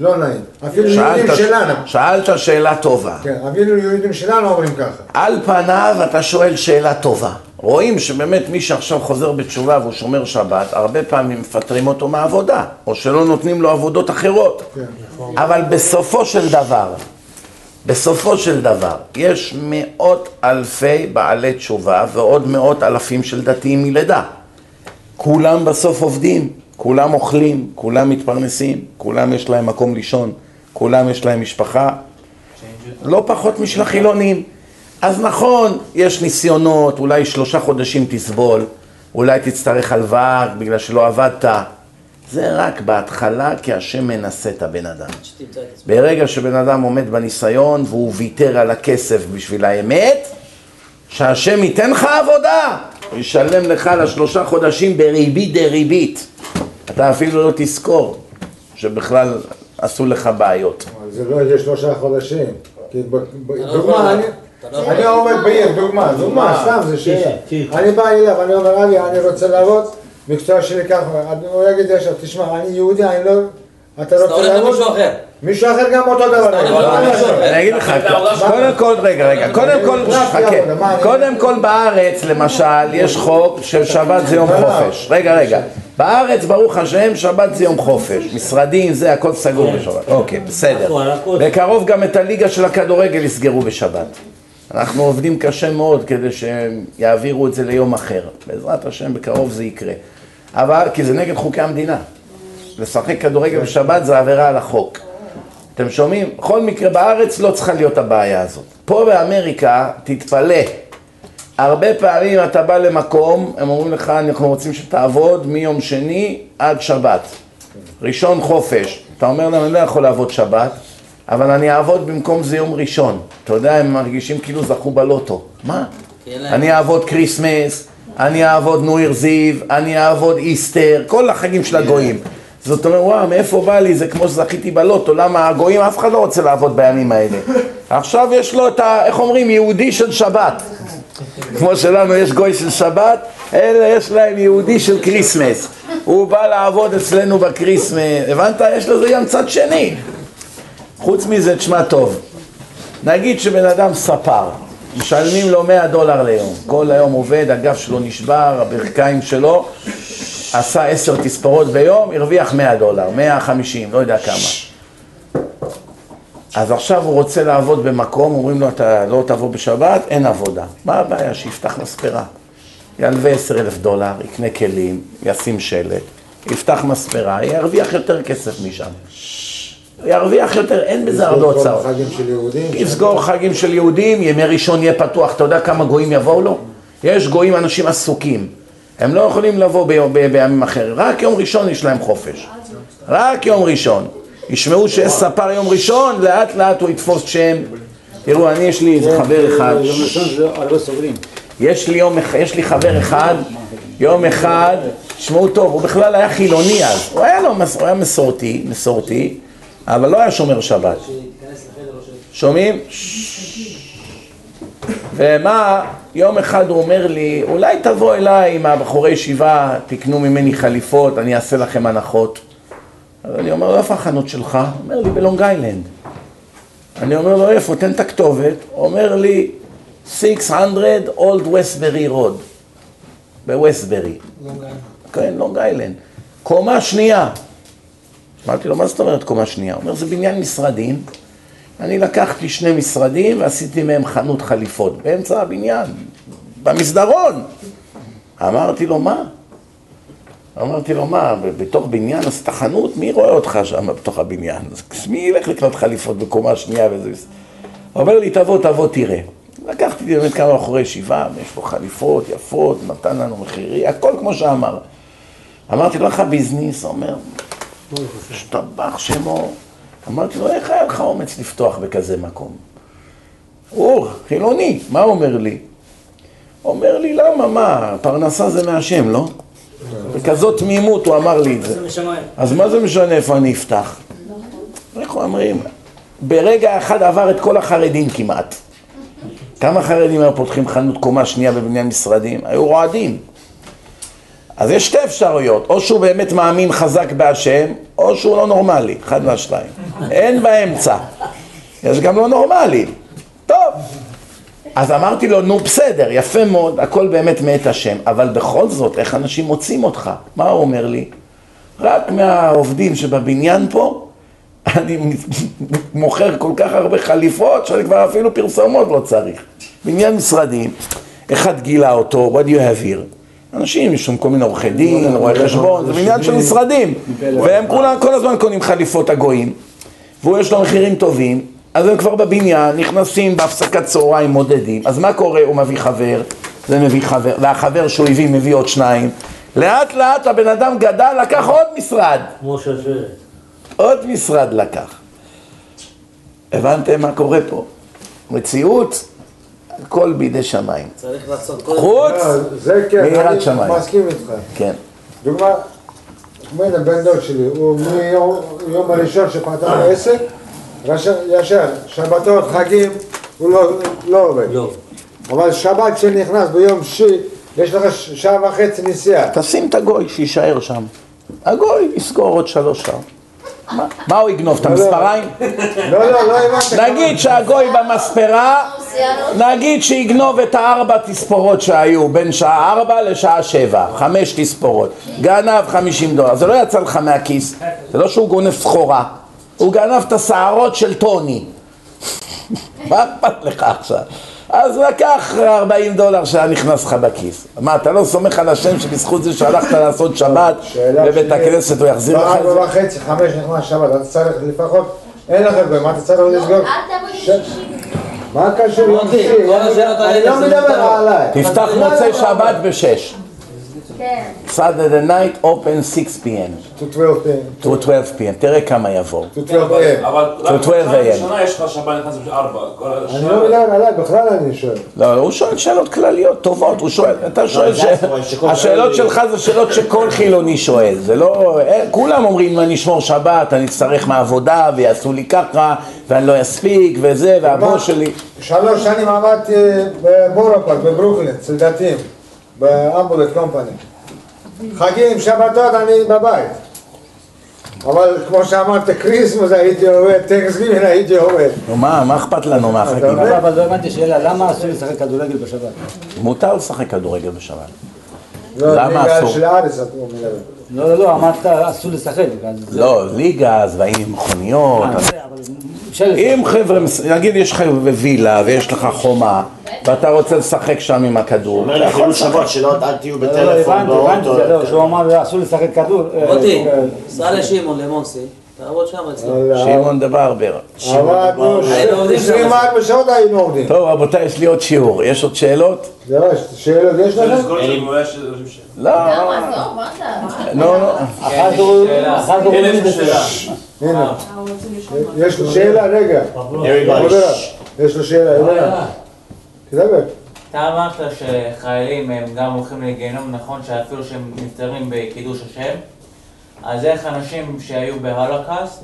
לא נעים. אפילו יהודים שאלת, שלנו, שאלת שאלה טובה. כן, אפילו יהודים שלנו אומרים ככה. על פניו אתה שואל שאלה טובה. רואים שבאמת מי שעכשיו חוזר בתשובה והוא שומר שבת, הרבה פעמים מפטרים אותו מהעבודה, או שלא נותנים לו עבודות אחרות. אבל בסופו של דבר, בסופו של דבר, יש מאות אלפי בעלי תשובה ועוד מאות אלפים של דתיים מלידה. כולם בסוף עובדים, כולם אוכלים, כולם מתפרנסים, כולם יש להם מקום לישון, כולם יש להם משפחה, לא פחות משל החילונים. אז נכון, יש ניסיונות, אולי שלושה חודשים תסבול, אולי תצטרך הלוואה בגלל שלא עבדת. זה רק בהתחלה, כי השם מנסה את הבן אדם. ברגע שבן אדם עומד בניסיון והוא ויתר על הכסף בשביל האמת, שהשם ייתן לך עבודה, הוא ישלם לך לשלושה חודשים בריבית דריבית. אתה אפילו לא תזכור שבכלל עשו לך בעיות. זה לא יהיה שלושה חודשים. כי ב- ב- לא דוגמה, אני- לא עומד בעיר, דוגמה, דוגמה, סתם זה שיש. אני בא אליו, אני אומר, אבי, אני רוצה לעבוד, מקצוע שלי ככה, הוא יגיד ישר, תשמע, אני יהודי, אני לא... אתה אז אתה רוצה הולך לעבוד? למישהו אחר. מישהו אחר גם אותו דבר. אתה. אני אגיד לך, קודם כל, רגע, רגע, קודם כל, חכה, קודם כל בארץ, למשל, יש חוק של שבת זה יום חופש. רגע, רגע, בארץ, ברוך השם, שבת זה יום חופש. משרדים, זה, הכל סגור בשבת. אוקיי, בסדר. בקרוב גם את הליגה של הכדורגל יסגרו בשבת. אנחנו עובדים קשה מאוד כדי שהם יעבירו את זה ליום אחר. בעזרת השם, בקרוב זה יקרה. אבל, כי זה נגד חוקי המדינה. לשחק כדורגל בשבת זה עבירה על החוק. אתם שומעים? בכל מקרה בארץ לא צריכה להיות הבעיה הזאת. פה באמריקה, תתפלא. הרבה פעמים אתה בא למקום, הם אומרים לך, אנחנו רוצים שתעבוד מיום שני עד שבת. ראשון חופש. אתה אומר להם, אני לא יכול לעבוד שבת, אבל אני אעבוד במקום זה יום ראשון. אתה יודע, הם מרגישים כאילו זכו בלוטו. מה? אני אעבוד Christmas, אני אעבוד New Year's Eve, אני אעבוד Easter, כל החגים של הגויים. זאת אומרת, וואו, מאיפה בא לי? זה כמו שזכיתי בלוטו, למה הגויים, אף אחד לא רוצה לעבוד בימים האלה. *laughs* עכשיו יש לו את ה... איך אומרים? יהודי של שבת. כמו שלנו יש גוי של שבת, אלה יש להם יהודי של Christmas. הוא בא לעבוד אצלנו ב Christmas, הבנת? יש לזה גם צד שני. חוץ מזה, תשמע טוב, נגיד שבן אדם ספר, משלמים לו 100 דולר ליום, כל היום עובד, הגב שלו נשבר, הברכיים שלו, עשה עשר תספורות ביום, הרוויח 100 דולר, 150, לא יודע כמה. אז עכשיו הוא רוצה לעבוד במקום, אומרים לו, אתה לא תבוא בשבת, אין עבודה. מה הבעיה? שיפתח מספרה. ילווה עשר אלף דולר, יקנה כלים, ישים שלט, יפתח מספרה, ירוויח יותר כסף משם. ירוויח יותר, אין בזה הרבה הוצאות. החגים של יהודים. יסגור חגים של יהודים, ימי ראשון יהיה פתוח, אתה יודע כמה גויים יבואו לו? יש גויים, אנשים עסוקים. הם לא יכולים לבוא בימים אחרים, רק יום ראשון יש להם חופש. רק יום ראשון. ישמעו שיש ספר יום ראשון, לאט לאט הוא יתפוס שם. תראו, אני יש לי איזה חבר אחד, יום ראשון זה הרבה סוגרים. יש לי יום, אחד- יש לי חבר אחד, יום אחד, תשמעו טוב, הוא בכלל היה חילוני אז, הוא היה, לו, מס- הוא היה מסורתי, מסורתי, אבל לא היה שומר שבת. שומעים? ומה, יום אחד הוא אומר לי, אולי תבוא אליי עם הבחורי ישיבה, תקנו ממני חליפות, אני אעשה לכם הנחות. אז אני אומר לו, איפה החנות שלך? הוא אומר לי, בלונג איילנד. אני אומר לו, איפה? תן את הכתובת. הוא אומר לי, 600 אולד ווסטברי רוד. בווסטברי. כן, לונג איילנד. קומה שנייה. אמרתי לו, מה זאת אומרת קומה שנייה? הוא אומר, זה בניין משרדים. אני לקחתי שני משרדים ועשיתי מהם חנות חליפות באמצע הבניין, במסדרון. אמרתי לו, מה? אמרתי לו, מה, בתוך בניין עשית חנות? מי רואה אותך שם בתוך הבניין? מי ילך לקנות חליפות בקומה שנייה וזה? הוא אומר לי, תבוא, תבוא, תראה. לקחתי באמת כמה בחורי ישיבה, יש פה חליפות יפות, נתן לנו מחירי, הכל כמו שאמר. אמרתי לו, איך? הוא אומר, השתבח שמו. אמרתי לו, איך היה לך אומץ לפתוח בכזה מקום? הוא חילוני, מה הוא אומר לי? אומר לי, למה, מה, פרנסה זה מהשם, לא? בכזאת תמימות הוא אמר לי את זה. אז מה זה משנה איפה אני אפתח? איך אומרים? ברגע אחד עבר את כל החרדים כמעט. כמה חרדים היו פותחים חנות קומה שנייה בבניין משרדים? היו רועדים. אז יש שתי אפשרויות, או שהוא באמת מאמין חזק בהשם, או שהוא לא נורמלי, אחד מהשתיים. אין באמצע. יש גם לא נורמלי. טוב. אז אמרתי לו, נו בסדר, יפה מאוד, הכל באמת מאת השם, אבל בכל זאת, איך אנשים מוצאים אותך? מה הוא אומר לי? רק מהעובדים שבבניין פה, אני *laughs* מוכר כל כך הרבה חליפות, שאני כבר אפילו פרסומות לא צריך. בניין משרדים, אחד גילה אותו, what do you have here? אנשים, יש שם כל מיני עורכי דין, רואי חשבון, זה בניין של משרדים, והם כולם כל הזמן קונים חליפות הגויים, והוא יש לו מחירים טובים, אז הם כבר בבניין, נכנסים בהפסקת צהריים, מודדים, אז מה קורה? הוא מביא חבר, זה מביא חבר, והחבר שהוא הביא מביא עוד שניים, לאט לאט הבן אדם גדל, לקח עוד משרד. עוד משרד לקח. הבנתם מה קורה פה? מציאות הכל בידי שמיים. צריך לעשות כל... חוץ זה כן, מיראת אני שמיים. מסכים איתך. כן. דוגמה, כמו הנה בן דוד שלי, הוא מיום הראשון שפתח עסק, ישר, שבתות, חגים, הוא לא- לא עובד. לא. אבל שבת שנכנס ביום שישי, יש לך שעה וחצי נסיעה. תשים את הגוי שיישאר שם. הגוי יסגור עוד שלוש שעות. מה- הוא יגנוב? את המספריים? לא, לא, לא הבנת. נגיד שהגוי במספרה, נגיד שיגנוב את הארבע תספורות שהיו בין שעה ארבע לשעה שבע, חמש תספורות, גנב חמישים דולר, זה לא יצא לך מהכיס, זה לא שהוא גונב סחורה, הוא גנב את השערות של טוני, *laughs* מה אכפת לך עכשיו? אז לקח 40 דולר שהיה נכנס לך בכיס. מה, אתה לא סומך על השם שבזכות זה שהלכת לעשות שבת בבית הכנסת הוא יחזיר לך את זה? בארבע וחצי, חמש נכנס שבת, אתה צריך לפחות, אין לך גוי, מה אתה צריך לסגור? לי שישי. מה קשור השאלות אני לא מדבר. עליי. תפתח לא מוצאי שבת. בשש. כן. Saturday night open 6 p.m. To 12 p.m. to 12 p.m. תראה כמה יבואו. To 12 p.m. אבל רק 12 בשנה AM. הראשונה יש לך שבת נכנס בארבע. כל אני לא מדבר עליי, בכלל אני שואל. לא, הוא שואל שאלות כלליות, טובות, הוא שואל, אתה שואל, זה ש- השאלות שלך זה שאלות שכל חילוני שואל, זה לא, אה, כולם אומרים אם אני אשמור שבת, אני אצטרך מהעבודה, ויעשו לי ככה, ואני לא אספיק, וזה, והבוס שלי, שלוש שנים עבדתי בבורופארק בברוקלין, אצל דתיים, באמבולט קומפני. חגים, שבתות, אני בבית. אבל כמו שאמרת, כריסמוס הייתי עובד, טקסגימין הייתי עובד. נו מה, מה אכפת לנו מהחגים? אבל לא הבנתי שאלה, למה אסור לשחק כדורגל בשבת? מותר לשחק כדורגל בשבת. לא, למה אסור? לא, לא, לא, אמרת אסור לשחק. לא, ליגה, אז באים עם מכוניות, אה. אם חבר'ה, נגיד יש לך וילה ויש לך חומה ואתה רוצה לשחק שם עם הכדור, אומר לי חילול לשחק. שבת שלא אל תהיו לא, לא, בטלפון הבנתי, הבנתי, באוטו. לא, שהוא אמר אסור לשחק כדור. אה, מוטי, אה, סע לשמעון, למונסי, תעבוד שם אצלו. שמעון דה ברבר. עבדנו, היינו עובדים שם. 24 שעות היינו עובדים. טוב רבותיי, יש לי עוד שיעור. יש עוד שאלות? זה לא, שאלות יש לכם? לא, למה? עזוב, מה אתה? לא, לא. אחת הוא אחת הוא הנה מוריד יש לו שאלה, רגע. יש לו שאלה, תדבר. אתה אמרת שחיילים הם גם הולכים לגיהנום, נכון שאפילו שהם נפטרים בקידוש השם, אז איך אנשים שהיו בהולוקאסט,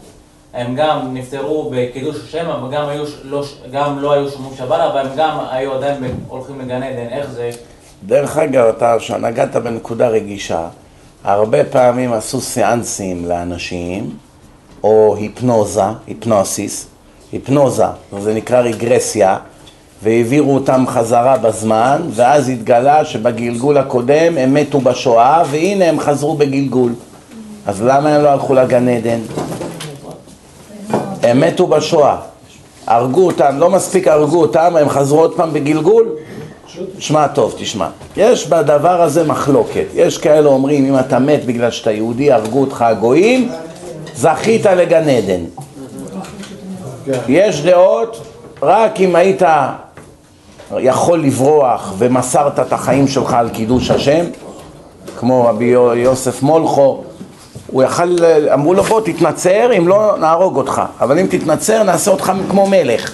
הם גם נפטרו בקידוש השם, אבל גם, היו, לא, גם לא היו שומרים שבת, אבל הם גם היו עדיין הולכים לגן עדן, איך זה? דרך אגב, אתה נגעת בנקודה רגישה. הרבה פעמים עשו סיאנסים לאנשים, או היפנוזה, היפנוסיס, היפנוזה, זה נקרא רגרסיה, והעבירו אותם חזרה בזמן, ואז התגלה שבגלגול הקודם הם מתו בשואה, והנה הם חזרו בגלגול. אז למה הם לא הלכו לגן עדן? הם מתו בשואה. הרגו אותם, לא מספיק הרגו אותם, הם חזרו עוד פעם בגלגול? שמע טוב, תשמע. יש בדבר הזה מחלוקת. יש כאלה אומרים, אם אתה מת בגלל שאתה יהודי, הרגו אותך הגויים, זכית לגן עדן. יש דעות, רק אם היית יכול לברוח ומסרת את החיים שלך על קידוש השם, כמו רבי יו- יוסף מולכו, הוא יכל, אמרו לו בוא תתנצר, אם לא נהרוג אותך, אבל אם תתנצר נעשה אותך כמו מלך.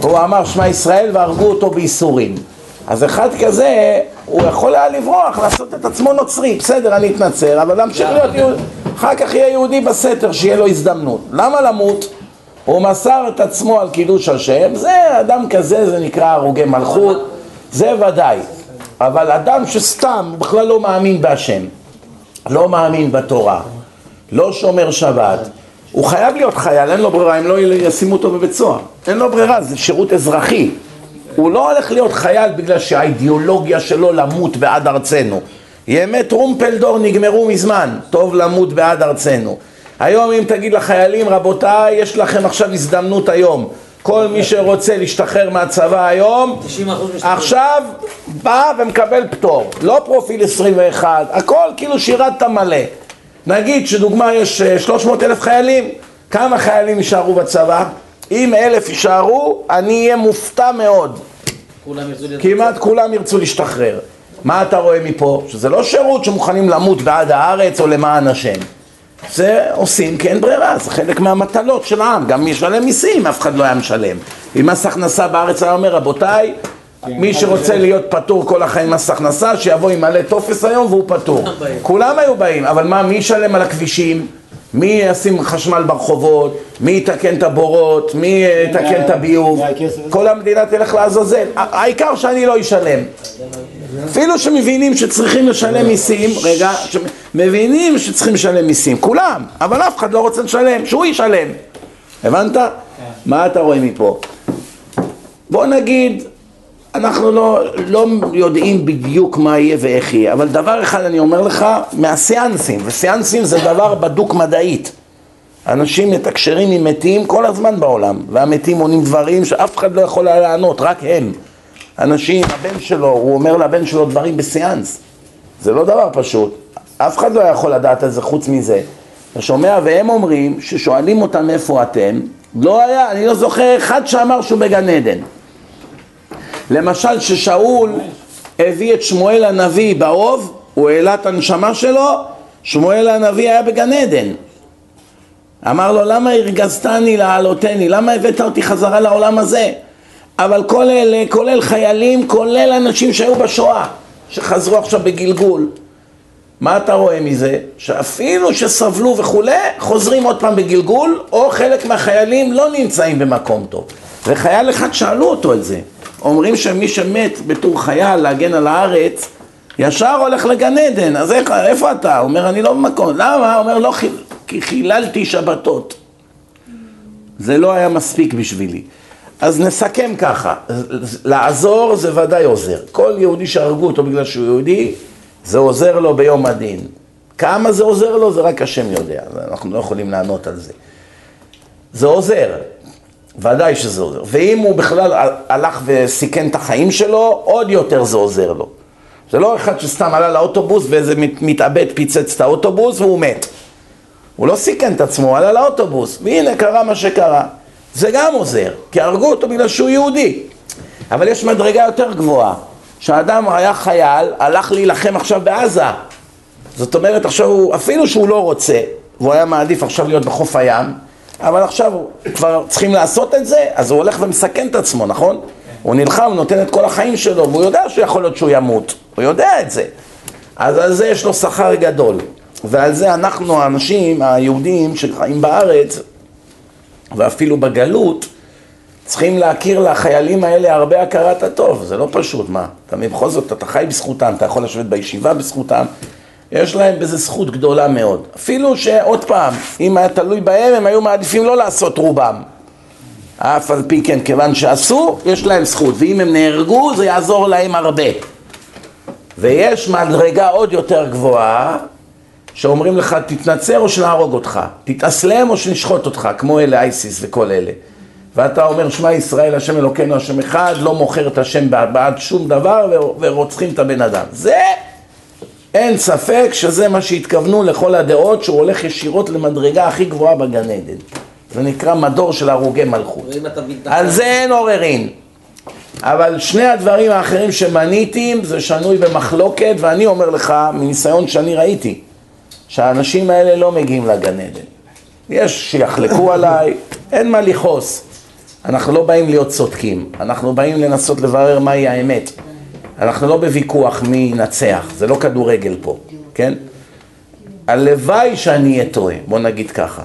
והוא אמר שמע ישראל והרגו אותו בייסורים. אז אחד כזה, הוא יכול היה לברוח, לעשות את עצמו נוצרי, בסדר, אני אתנצר, אבל להמשיך להיות יהודי, אחר כך יהיה יהודי בסתר, שיהיה לו הזדמנות. למה למות? הוא מסר את עצמו על קידוש השם, זה אדם כזה, זה נקרא הרוגי מלכות, זה ודאי. אבל אדם שסתם, הוא בכלל לא מאמין בהשם, לא מאמין בתורה, לא שומר שבת, הוא חייב להיות חייל, אין לו ברירה, אם לא ישימו אותו בבית סוהר. אין לו ברירה, זה שירות אזרחי. הוא לא הולך להיות חייל בגלל שהאידיאולוגיה שלו למות בעד ארצנו. ימי טרומפלדור נגמרו מזמן, טוב למות בעד ארצנו. היום אם תגיד לחיילים, רבותיי, יש לכם עכשיו הזדמנות היום. כל מי שרוצה להשתחרר מהצבא היום, 90% משתחררים. עכשיו בא ומקבל פטור. לא פרופיל 21, הכל כאילו שירתת מלא. נגיד שדוגמה יש אה, 300 אלף חיילים, כמה חיילים יישארו בצבא? אם אלף יישארו, אני אהיה מופתע מאוד. כולם. כמעט כולם ירצו להשתחרר. מה אתה רואה מפה? שזה לא שירות שמוכנים למות בעד הארץ או למען השם. זה עושים כי אין ברירה, זה חלק מהמטלות של העם, גם מי ישלם מיסים, אף אחד לא היה משלם. אם מס הכנסה בארץ היה אומר, רבותיי, מי שרוצה להיות פטור כל החיים מס הכנסה, שיבוא עם מלא טופס היום והוא פטור. כולם היו באים, אבל מה, מי ישלם על הכבישים? מי ישים חשמל ברחובות? מי יתקן את הבורות? מי אה, יתקן את הביוב? כל המדינה תלך לעזאזל. העיקר שאני לא אשלם. אפילו שמבינים שצריכים לשלם מיסים, רגע, שמבינים שצריכים לשלם מיסים, כולם, אבל אף אחד לא רוצה לשלם, שהוא ישלם. הבנת? מה אתה רואה מפה? בוא נגיד, אנחנו לא, לא יודעים בדיוק מה יהיה ואיך יהיה, אבל דבר אחד אני אומר לך, מהסיאנסים, וסיאנסים זה דבר בדוק מדעית. אנשים מתקשרים עם מתים כל הזמן בעולם, והמתים עונים דברים שאף אחד לא יכול היה לענות, רק הם. אנשים, הבן שלו, הוא אומר לבן שלו דברים בסיאנס. זה לא דבר פשוט. אף אחד לא יכול לדעת על זה חוץ מזה. אתה שומע? והם אומרים ששואלים אותם איפה אתם, לא היה, אני לא זוכר אחד שאמר שהוא בגן עדן. למשל, ששאול הביא את שמואל הנביא באוב, הוא העלה את הנשמה שלו, שמואל הנביא היה בגן עדן. אמר לו, למה הרגזתני להעלותני? למה הבאת אותי חזרה לעולם הזה? אבל כל אלה, כולל חיילים, כולל אנשים שהיו בשואה, שחזרו עכשיו בגלגול. מה אתה רואה מזה? שאפילו שסבלו וכולי, חוזרים עוד פעם בגלגול, או חלק מהחיילים לא נמצאים במקום טוב. וחייל אחד שאלו אותו על זה. אומרים שמי שמת בתור חייל להגן על הארץ, ישר הולך לגן עדן. אז איך, איפה אתה? הוא אומר, אני לא במקום. למה? הוא אומר, לא, כי חיללתי שבתות. זה לא היה מספיק בשבילי. אז נסכם ככה, לעזור זה ודאי עוזר. כל יהודי שהרגו אותו בגלל שהוא יהודי, זה עוזר לו ביום הדין. כמה זה עוזר לו, זה רק השם יודע, אנחנו לא יכולים לענות על זה. זה עוזר, ודאי שזה עוזר. ואם הוא בכלל הלך וסיכן את החיים שלו, עוד יותר זה עוזר לו. זה לא אחד שסתם עלה לאוטובוס ואיזה מת- מתאבד פיצץ את האוטובוס והוא מת. הוא לא סיכן את עצמו, עלה לאוטובוס, והנה קרה מה שקרה. זה גם עוזר, כי הרגו אותו בגלל שהוא יהודי. אבל יש מדרגה יותר גבוהה, שהאדם היה חייל, הלך להילחם עכשיו בעזה. זאת אומרת, עכשיו הוא, אפילו שהוא לא רוצה, והוא היה מעדיף עכשיו להיות בחוף הים, אבל עכשיו כבר צריכים לעשות את זה, אז הוא הולך ומסכן את עצמו, נכון? הוא נלחם, נותן את כל החיים שלו, והוא יודע שיכול להיות שהוא ימות, הוא יודע את זה. אז על זה יש לו שכר גדול, ועל זה אנחנו, האנשים, היהודים שחיים בארץ, ואפילו בגלות, צריכים להכיר לחיילים האלה הרבה הכרת הטוב, זה לא פשוט, מה? אתה בכל זאת, אתה חי בזכותם, אתה יכול לשבת בישיבה בזכותם, יש להם בזה זכות גדולה מאוד. אפילו שעוד פעם, אם היה תלוי בהם, הם היו מעדיפים לא לעשות רובם. אף על פי כן, כיוון שעשו, יש להם זכות, ואם הם נהרגו, זה יעזור להם הרבה. ויש מדרגה עוד יותר גבוהה, שאומרים לך, תתנצר או שנהרוג אותך, תתאסלם או שנשחוט אותך, כמו אלה אייסיס וכל אלה. ואתה אומר, שמע ישראל, השם אלוקינו, השם אחד, לא מוכר את השם בעד, שום דבר ורוצחים את הבן אדם. זה, אין ספק שזה מה שהתכוונו לכל הדעות, שהוא הולך ישירות למדרגה הכי גבוהה בגן עדן. זה נקרא מדור של הרוגי מלכות. על זה אין עוררין. אבל שני הדברים האחרים שמניתי זה שנוי במחלוקת, ואני אומר לך, מניסיון שאני ראיתי, שהאנשים האלה לא מגיעים לגן עדן. יש שיחלקו עליי, אין מה לכעוס. אנחנו לא באים להיות צודקים, אנחנו באים לנסות לברר מהי האמת. אנחנו לא בוויכוח מי ינצח, זה לא כדורגל פה, כן? הלוואי שאני אהיה טועה, בוא נגיד ככה.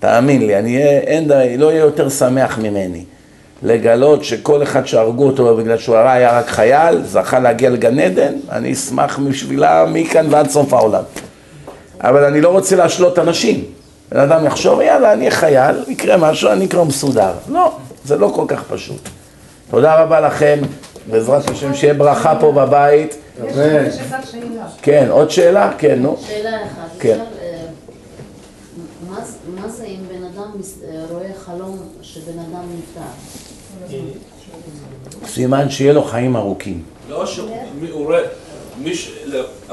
תאמין לי, אני אהיה, אין די, לא אהיה יותר שמח ממני. לגלות שכל אחד שהרגו אותו בגלל שהוא הרע היה רק חייל, זכה להגיע לגן עדן, אני אשמח בשבילה מכאן ועד סוף העולם. אבל אני לא רוצה להשלות אנשים. בן אדם יחשוב, יאללה, אני חייל, יקרה משהו, אני כבר מסודר. לא, זה לא כל כך פשוט. תודה רבה לכם, בעזרת השם שיהיה ברכה פה בבית. כן, עוד שאלה? כן, נו. שאלה אחת, כן. אה, מה זה- אם בן אדם אה, רואה חלום שבן אדם נפטר? סימן שיהיה לו חיים ארוכים. לא ש... מי- הוא רואה...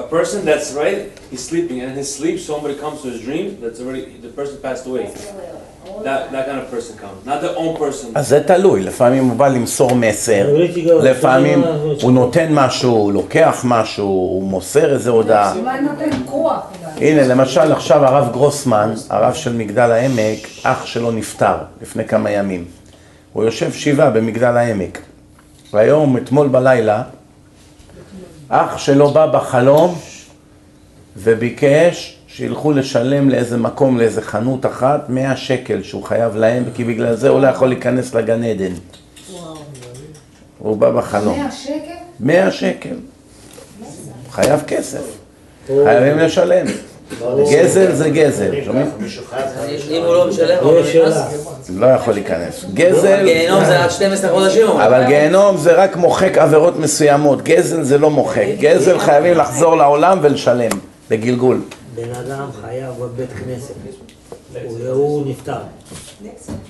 person that's right, he's sleeping, and in his sleep somebody comes to his dream that's already... the person passed away. That, that kind of person comes, not the own person. אז זה תלוי, לפעמים הוא בא למסור מסר, לפעמים הוא נותן משהו, הוא לוקח משהו, הוא מוסר איזה הודעה. הנה, למשל עכשיו הרב גרוסמן, הרב של מגדל העמק, אח שלו נפטר לפני כמה ימים. הוא יושב שבעה במגדל העמק. והיום, אתמול בלילה, אח שלו בא בחלום וביקש שילכו לשלם לאיזה מקום, לאיזה חנות אחת, 100 שקל שהוא חייב להם, כי בגלל זה הוא לא יכול להיכנס לגן עדן. הוא בא בחלום. 100 שקל? 100 שקל. חייב כסף. חייבים לשלם. גזל זה גזל, שומעים? אם הוא לא משלם, יש שאלה. לא יכול להיכנס. גזל, גיהנום זה עד 12 חודשים. אבל גיהנום זה רק מוחק עבירות מסוימות, גזל זה לא מוחק. גזל חייבים לחזור לעולם ולשלם, בגלגול. בן אדם חייב בבית כנסת, הוא- הוא נפטר.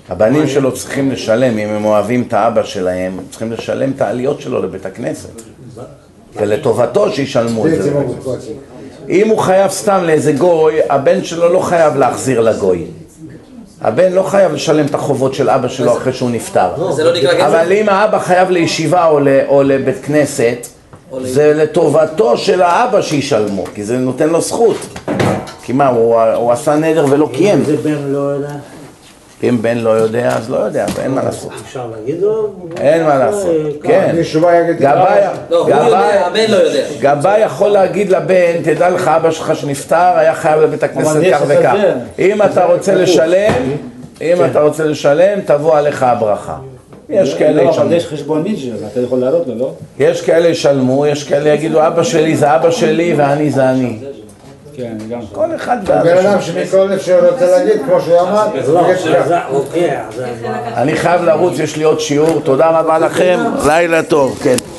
הבנים שלו צריכים לשלם, אם הם אוהבים את האבא שלהם, הם צריכים לשלם את העליות שלו לבית הכנסת. ולטובתו שישלמו את זה. אם הוא חייב סתם לאיזה גוי, הבן שלו לא חייב להחזיר לגוי. הבן לא חייב לשלם את החובות של אבא שלו אחרי שהוא נפטר. אבל אם האבא חייב לישיבה או לבית כנסת, זה לטובתו של האבא שישלמו, כי זה נותן לו זכות. כי מה, הוא עשה נדר ולא קיים. זה בן לא יודע. אם בן לא יודע, אז לא יודע, אין מה לעשות. אפשר להגיד לו. אין מה לעשות, כן. גבאי, יכול להגיד לבן, תדע לך, אבא שלך שנפטר, היה חייב לבית הכנסת כך וכך. אם אתה רוצה לשלם, אם אתה רוצה לשלם, תבוא עליך הברכה. יש כאלה לא, אבל ישלמו. יש חשבון מישהו, אתה יכול להראות לו, לא? יש כאלה ישלמו, יש כאלה יגידו, אבא שלי זה אבא שלי ואני זה אני. כן, גם. כל אחד בן ואבא אדם. שמכל לב שהוא רוצה להגיד, כמו שהוא אמר, לא, אוקיי. אני חייב לרוץ, יש לי עוד שיעור. תודה רבה לכם, לילה טוב, כן.